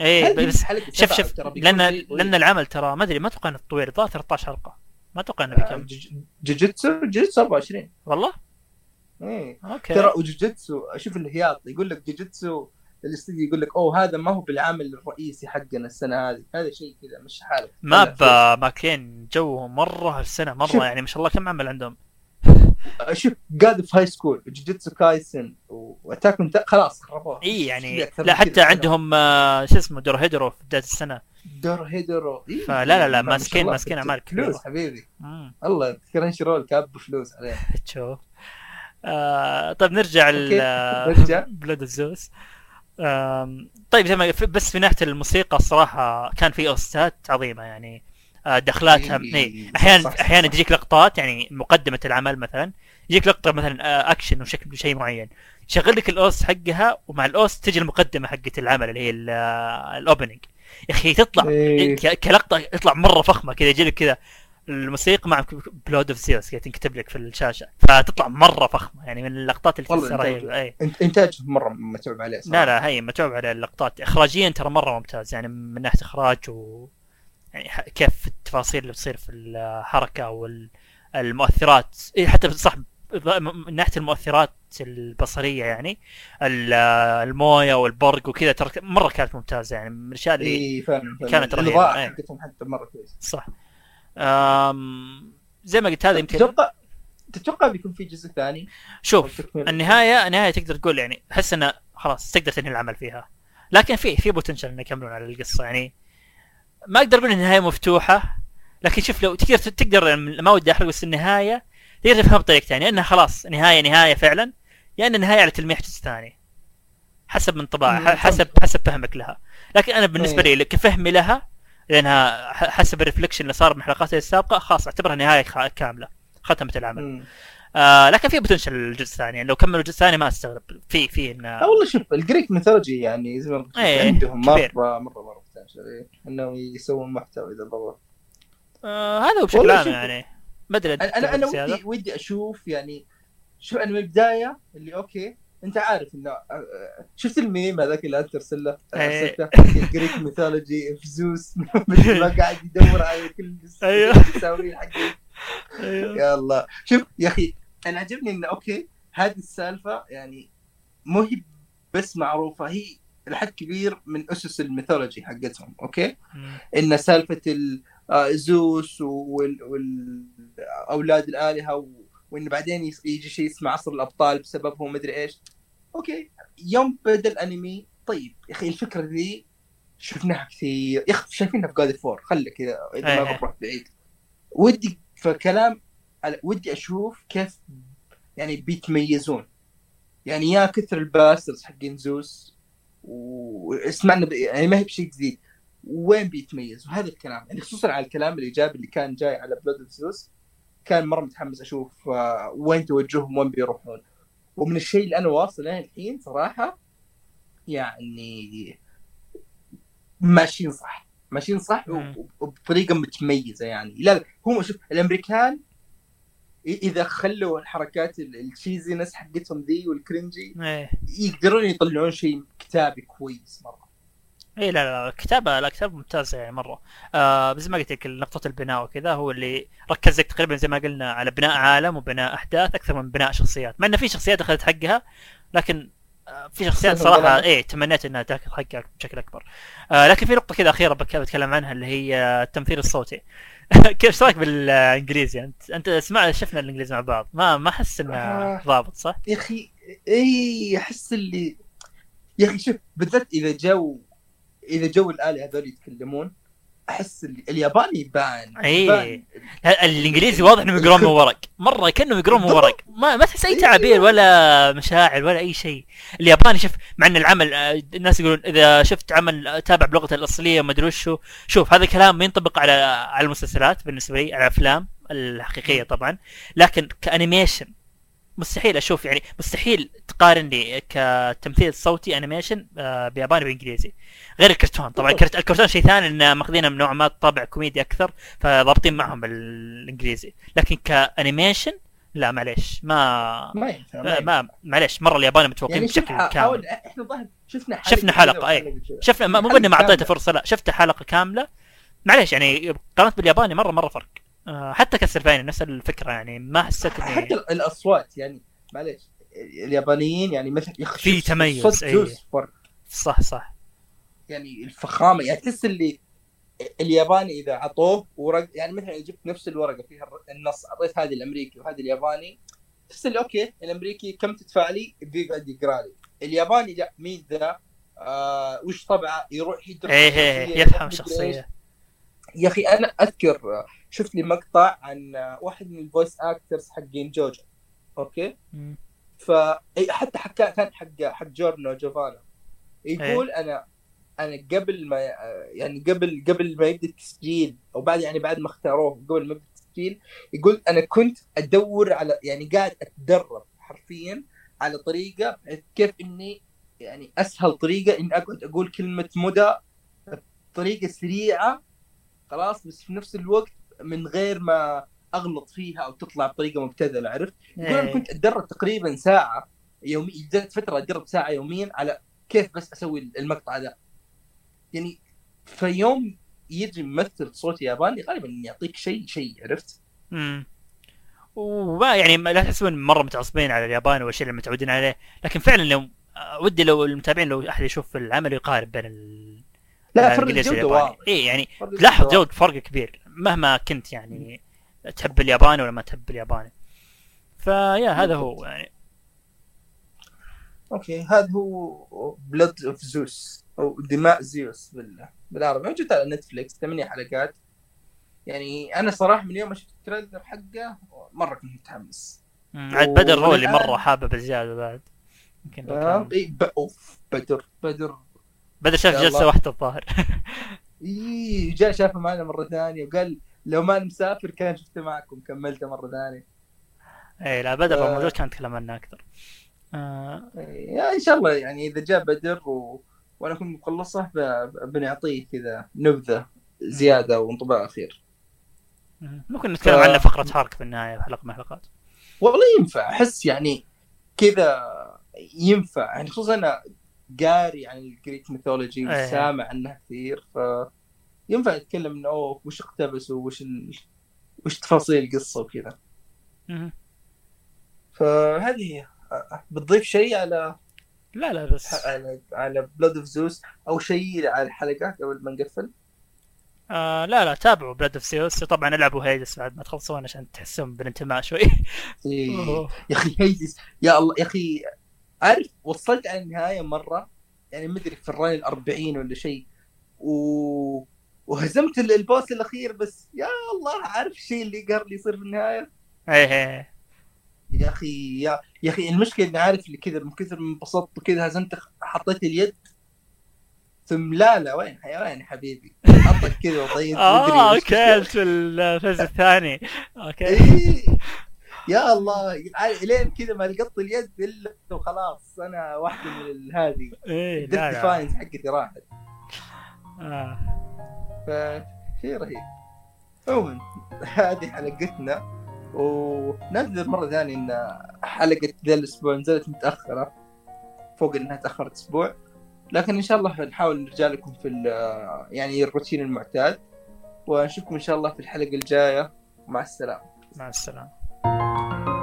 اي بس شوف شوف لأن. لأن العمل ترى ما أدري ما أتوقع إنه طويل الظاهر 13 حلقة. ما أتوقع إنه بكم جوج- جوجيتسو جوجيتسو 24 والله؟ إيه. أوكي. ترى وجوجيتسو شوف الهياط يقول لك جوجيتسو الاستديو يقول لك أوه هذا ما هو بالعمل الرئيسي حقنا السنة هذه. هذا شيء كذا مش حالك ما هذا ب ماكين جوهم مرة هالسنه مرة. يعني ما شاء الله كم عمل عندهم. شوف قاعد في هاي سكول جوجيتسو كايسن واتاك تا- خلاص خربوها إي يعني لا من حتى. عندهم آه، شو اسمه دور هيدرو في بداية السنة دور هيدرو إيه. فلا لا لا، ماسكين-. ماسكين أعمال كبيرة. فلوس حبيبي مم. الله كرنش رول كاب فلوس عليه تشوف آه طيب نرجع نرجع. بلود الزوس طيب زي ما بس في ناحيه الموسيقى الصراحة كان في OSTات عظيمة يعني دخلاتها إيه، إيه أحيانا صح، أحيانا. تجيك لقطات يعني مقدمة العمل مثلا يجيك لقطة مثلا آه، اكشن وشكل شيء معين يشغل لك ال OST حقها ومع ال OST تجي المقدمة حقت العمل اللي هي ال- آه، ال opening يا أخي تطلع إيه. كلقطة يطلع مرة فخمة كذا يجي لك كذا الموسيقى مع Blood of Zeus كذا تنكتب لك في الشاشة فتطلع مرة فخمة يعني من اللقطات اللي. رهيبه اي انتاج مرة متعوب عليه صراحة. لا لا هي متعوب على اللقطات اخراجيا ترى مرة ممتاز يعني من ناحية إخراج و يعني كيف التفاصيل اللي بتصير في الحركة والمؤثرات إيه حتى صح من ناحية المؤثرات البصرية يعني ال- الموية والبرق وكذا ترى مرة كانت ممتازة يعني من الأشياء اللي اي فعلا. كانت رهيبة، الإضاءة إيه. حقتهم حتى مرة كويسة صح أم... زي ما قلت هذا يمكن تتوقع تتوقع بيكون في جزء ثاني شوف؟ النهاية النهاية تقدر تقول يعني أحس إنه خلاص تقدر تنهي العمل فيها لكن في في potential إنه يكملون على القصة يعني ما أقدر أقول النهاية مفتوحة لكن شوف لو تقدر تقدر يعني ما ودي أحرق بس النهاية تقدر تفهم بطريقتين يا إنها خلاص نهاية نهاية فعلا يا ان النهايه على تلميح جزء ثاني حسب من طباع حسب حسب فهمك لها لكن أنا بالنسبة إيه. لي كفهمي لها لأنها حسب ال reflection اللي صار من حلقاتها السابقة خلاص أعتبرها نهاية كاملة ختمت العمل مم. آه لكن في potential الجزء الثاني يعني لو كملوا الجزء الثاني ما أستغرب في في انه والله شوف ال Greek mythology يعني زي ما إيه، عندهم. مرة مرة مرة إيه. إنهم يسوون محتوى إذا ضبط آه هذا هو بشكل عام يعني ما ادري أنا أنا. ودي ودي أشوف يعني شوف أنا من البداية اللي أوكي أنت عارف إنه آه، آه، شفت الميم هذاك اللي أنت ارسله إيه. أرسلته ال Greek mythology في زوس ما قاعد يدور على كل. يساوي حقه أيوه. يا الله شوف يا أخي أنا عجبني إنه okay هذه السالفة يعني مو هي بس معروفة هي لحد كبير من أسس ال mythology حقتهم أوكي؟ مم. إن سالفة ال- آه، زيوس وال, وال أولاد الآلهة و... وإن بعدين يجي شيء اسمه عصر الأبطال بسببهم مدري إيش. okay؟ يوم بدا الانمي طيب يا أخي الفكرة ذي شفناها كثير. يا أخي شايفينها في God of War خلي كذا إذا إيه. ما بروح بعيد. ودي فكلام ودي أشوف كيف يعني بيتميزون. يعني يا كثر ال bastards حقين زيوس واسمعنا ب... يعني ما هي بشيء جديد. وين بيتميز؟ وهذا الكلام. يعني خصوصا على الكلام الإيجابي اللي كان جاي على Blood of Zeus كان مرة متحمس أشوف آه، وين توجههم وين بيروحون. ومن الشيء اللي أنا واصل له الحين صراحة يعني ماشيين صح ماشيين صح وبطريقة متميزة يعني. لا هم شوف الأمريكان إذا خلوا الحركات ال- ال cheesiness حقتهم ذي وال cringy إيه. يقدرون يطلعون شيء كتابي كويس مرة. اي لا لا الكتابة لا كتابة ممتازة يعني مرة. آه بس ما قلت لك نقطة البناء وكذا هو اللي ركز لك تقريبا زي ما قلنا على بناء عالم وبناء أحداث أكثر من بناء شخصيات. مع إنه في شخصيات أخذت حقها لكن آه في شخصيات بناء. إيه تمنيت إنها تأخذ حقها بشكل أكبر. آه لكن في نقطة كذا أخيرة بك- بتكلم عنها اللي هي التمثيل الصوتي. كيف إيش رأيك بالإنجليزي انت أنت سمع شفنا الإنجليزي مع بعض ما ما أحس إنه آه. ضابط صح؟ يا أخي اي أحس اللي يا أخي شوف بالذات إذا جو إذا جو الالي هذول يتكلمون أحس الياباني. يبان. لا، الإنجليزي واضح انهم يقرون من ورق. مرة كانهم يقرون من ورق. ما ما تحس أي تعابير ولا مشاعر ولا أي شيء. الياباني شوف مع إن العمل آه، الناس يقولون إذا شفت عمل آه، تابع بلغته الأصلية وما أدري وشو شوف هذا الكلام ينطبق على على المسلسلات بالنسبة لي على الأفلام الحقيقية طبعا. لكن ك animation مستحيل أشوف يعني مستحيل تقارن لي كتمثيل صوتي animation آه، بياباني وإنجليزي غير الكرتون طبعا الكرتون شيء ثاني انه ماخذينه من نوع ما طابع كوميدي أكثر فضابطين معهم بالإنجليزي لكن ك animation لا معليش ما ما ما, ينفع. ما معليش مرة الياباني متفوقين يعني بشكل كامل حاول إحنا ظهر شفنا حلقة شفنا. وحلقة كذا. شفنا مو إني ما أعطيته. فرصة لا شفت حلقة كاملة معليش يعني قارنت بالياباني مرة مرة فرق آه، حتى كاستلفينيا نفس الفكرة يعني ما حسيت اني حتى ال- الأصوات يعني معليش اليابانيين يعني مثل في تميز، صوت أي. زوس فرق. صح صح. يعني الفخامة يعني تحس اللي الياباني إذا عطوه ورق يعني مثلا جبت نفس الورقة فيها النص أعطيت هذه الأمريكي وهذه الياباني تحس اللي okay الأمريكي كم تدفع لي؟ بيقعد يقرا لي الياباني لا مين ذا؟ آه وش طبعه؟ يروح يدرس إيه إيه يروح يفهم. الشخصيه يا أخي أنا أذكر آه، شفت لي مقطع عن واحد من ال voice actors حقين جوجو okay؟ مم. ف حتى حكى كان حق حق جورنو جوفانا. يقول أنا أنا قبل ما يعني قبل قبل ما يبدأ التسجيل أو بعد يعني بعد ما اختاروه قبل ما يبدأ التسجيل يقول أنا كنت أدور على يعني قاعد أتدرب حرفيا على طريقة كيف إني يعني أسهل طريقة إني أقعد أقول كلمة مدى بطريقة سريعة خلاص بس في نفس الوقت من غير ما أغلط فيها أو تطلع بطريقة مبتذلة عرفت؟ يقول أنا إيه. كنت أتدرب تقريبا ساعة يوميا جات فترة أتدرب ساعة يوميا على كيف بس أسوي المقطع ده يعني فيوم يجي ممثل صوت ياباني غالبا يعطيك شيء شيء عرفت؟ امم وما يعني لا تحسبون مرة متعصبين على اليابان والشيء اللي متعودين عليه لكن فعلا لو ودي لو المتابعين لو أحد يشوف العمل يقارن بين. لا فرق الانجليزي الجوده واضح اي يعني فرق لاحظ الجودة جود فرق كبير مهما كنت يعني تحب الياباني ولا ما تحب الياباني. فيا هذا هو يعني. okay هذا هو Blood of Zeus أو دماء زيوس بال... بالعربي. موجود على نتفلكس ثمانية حلقات. يعني أنا صراحة من يوم ما شفت ال trailer حقه مرة كنت متحمس. عاد بدر هو اللي مرة حابه بزياده بعد. يمكن لو آه، كان- إي، ب... اوف بدر بدر. بدر شاف جلسة. واحدة الظاهر اي جاء شافه معنا مرة ثانية وقال لو ما مسافر كان شفته معكم كملته مرة ثانية اي لا بدر لو. موجود كان تكلم عنه أكثر آه يا إن شاء الله يعني إذا جاء بدر و... وأنا كنت مخلصه بنعطيه كذا نبذة زيادة وانطباع أخير مم. ممكن نتكلم ف- عنه فقرة هارك في النهاية في حلقة من الحلقات والله ينفع أحس يعني كذا ينفع يعني خصوصا أنا قاري عن ال Greek mythology إيه. وسامع عنها كثير ف ينفع نتكلم إنه أوه وش اقتبسوا وش ال... وش تفاصيل القصة وكذا. فهذه هي بتضيف شيء على لا لا بس على على Blood of Zeus أو شيء على الحلقات قبل ما نقفل آه لا لا تابعوا Blood of Zeus طبعا العبوا Hades بعد ما تخلصون عشان تحسون بالانتماء شوي إيه. يا أخي Hades يا الله يا أخي عارف وصلت على النهاية مرة يعني مدري في ال run الأربعين ولا شيء. و... وهزمت ال- ال boss الأخير بس يا الله عارف الشيء اللي قهر لي يصير في النهاية؟ إيه يا أخي يا يا أخي المشكلة إني عارف اللي كذا من كثر ما انبسطت وكذا هزمت حطيت اليد. ثم لا لا وين وين يا حبيبي؟ حطك كذا وضيت آه okay في ال phase الثاني. okay. إيه. يا الله عارف- لين كذا ما لقطت اليد إلا وخلاص أنا واحدة من هذه إيه لا لا. حقتي راحت. آه. فشيء رهيب. عموما هذه حلقتنا ونعتذر مرة ثانية إن حلقة ذا الأسبوع نزلت متأخرة. فوق إنها تأخرت أسبوع. لكن إن شاء الله نحاول نرجع لكم في يعني الروتين المعتاد. ونشوفكم إن شاء الله في الحلقة الجاية. مع السلامة. مع السلامة. thank you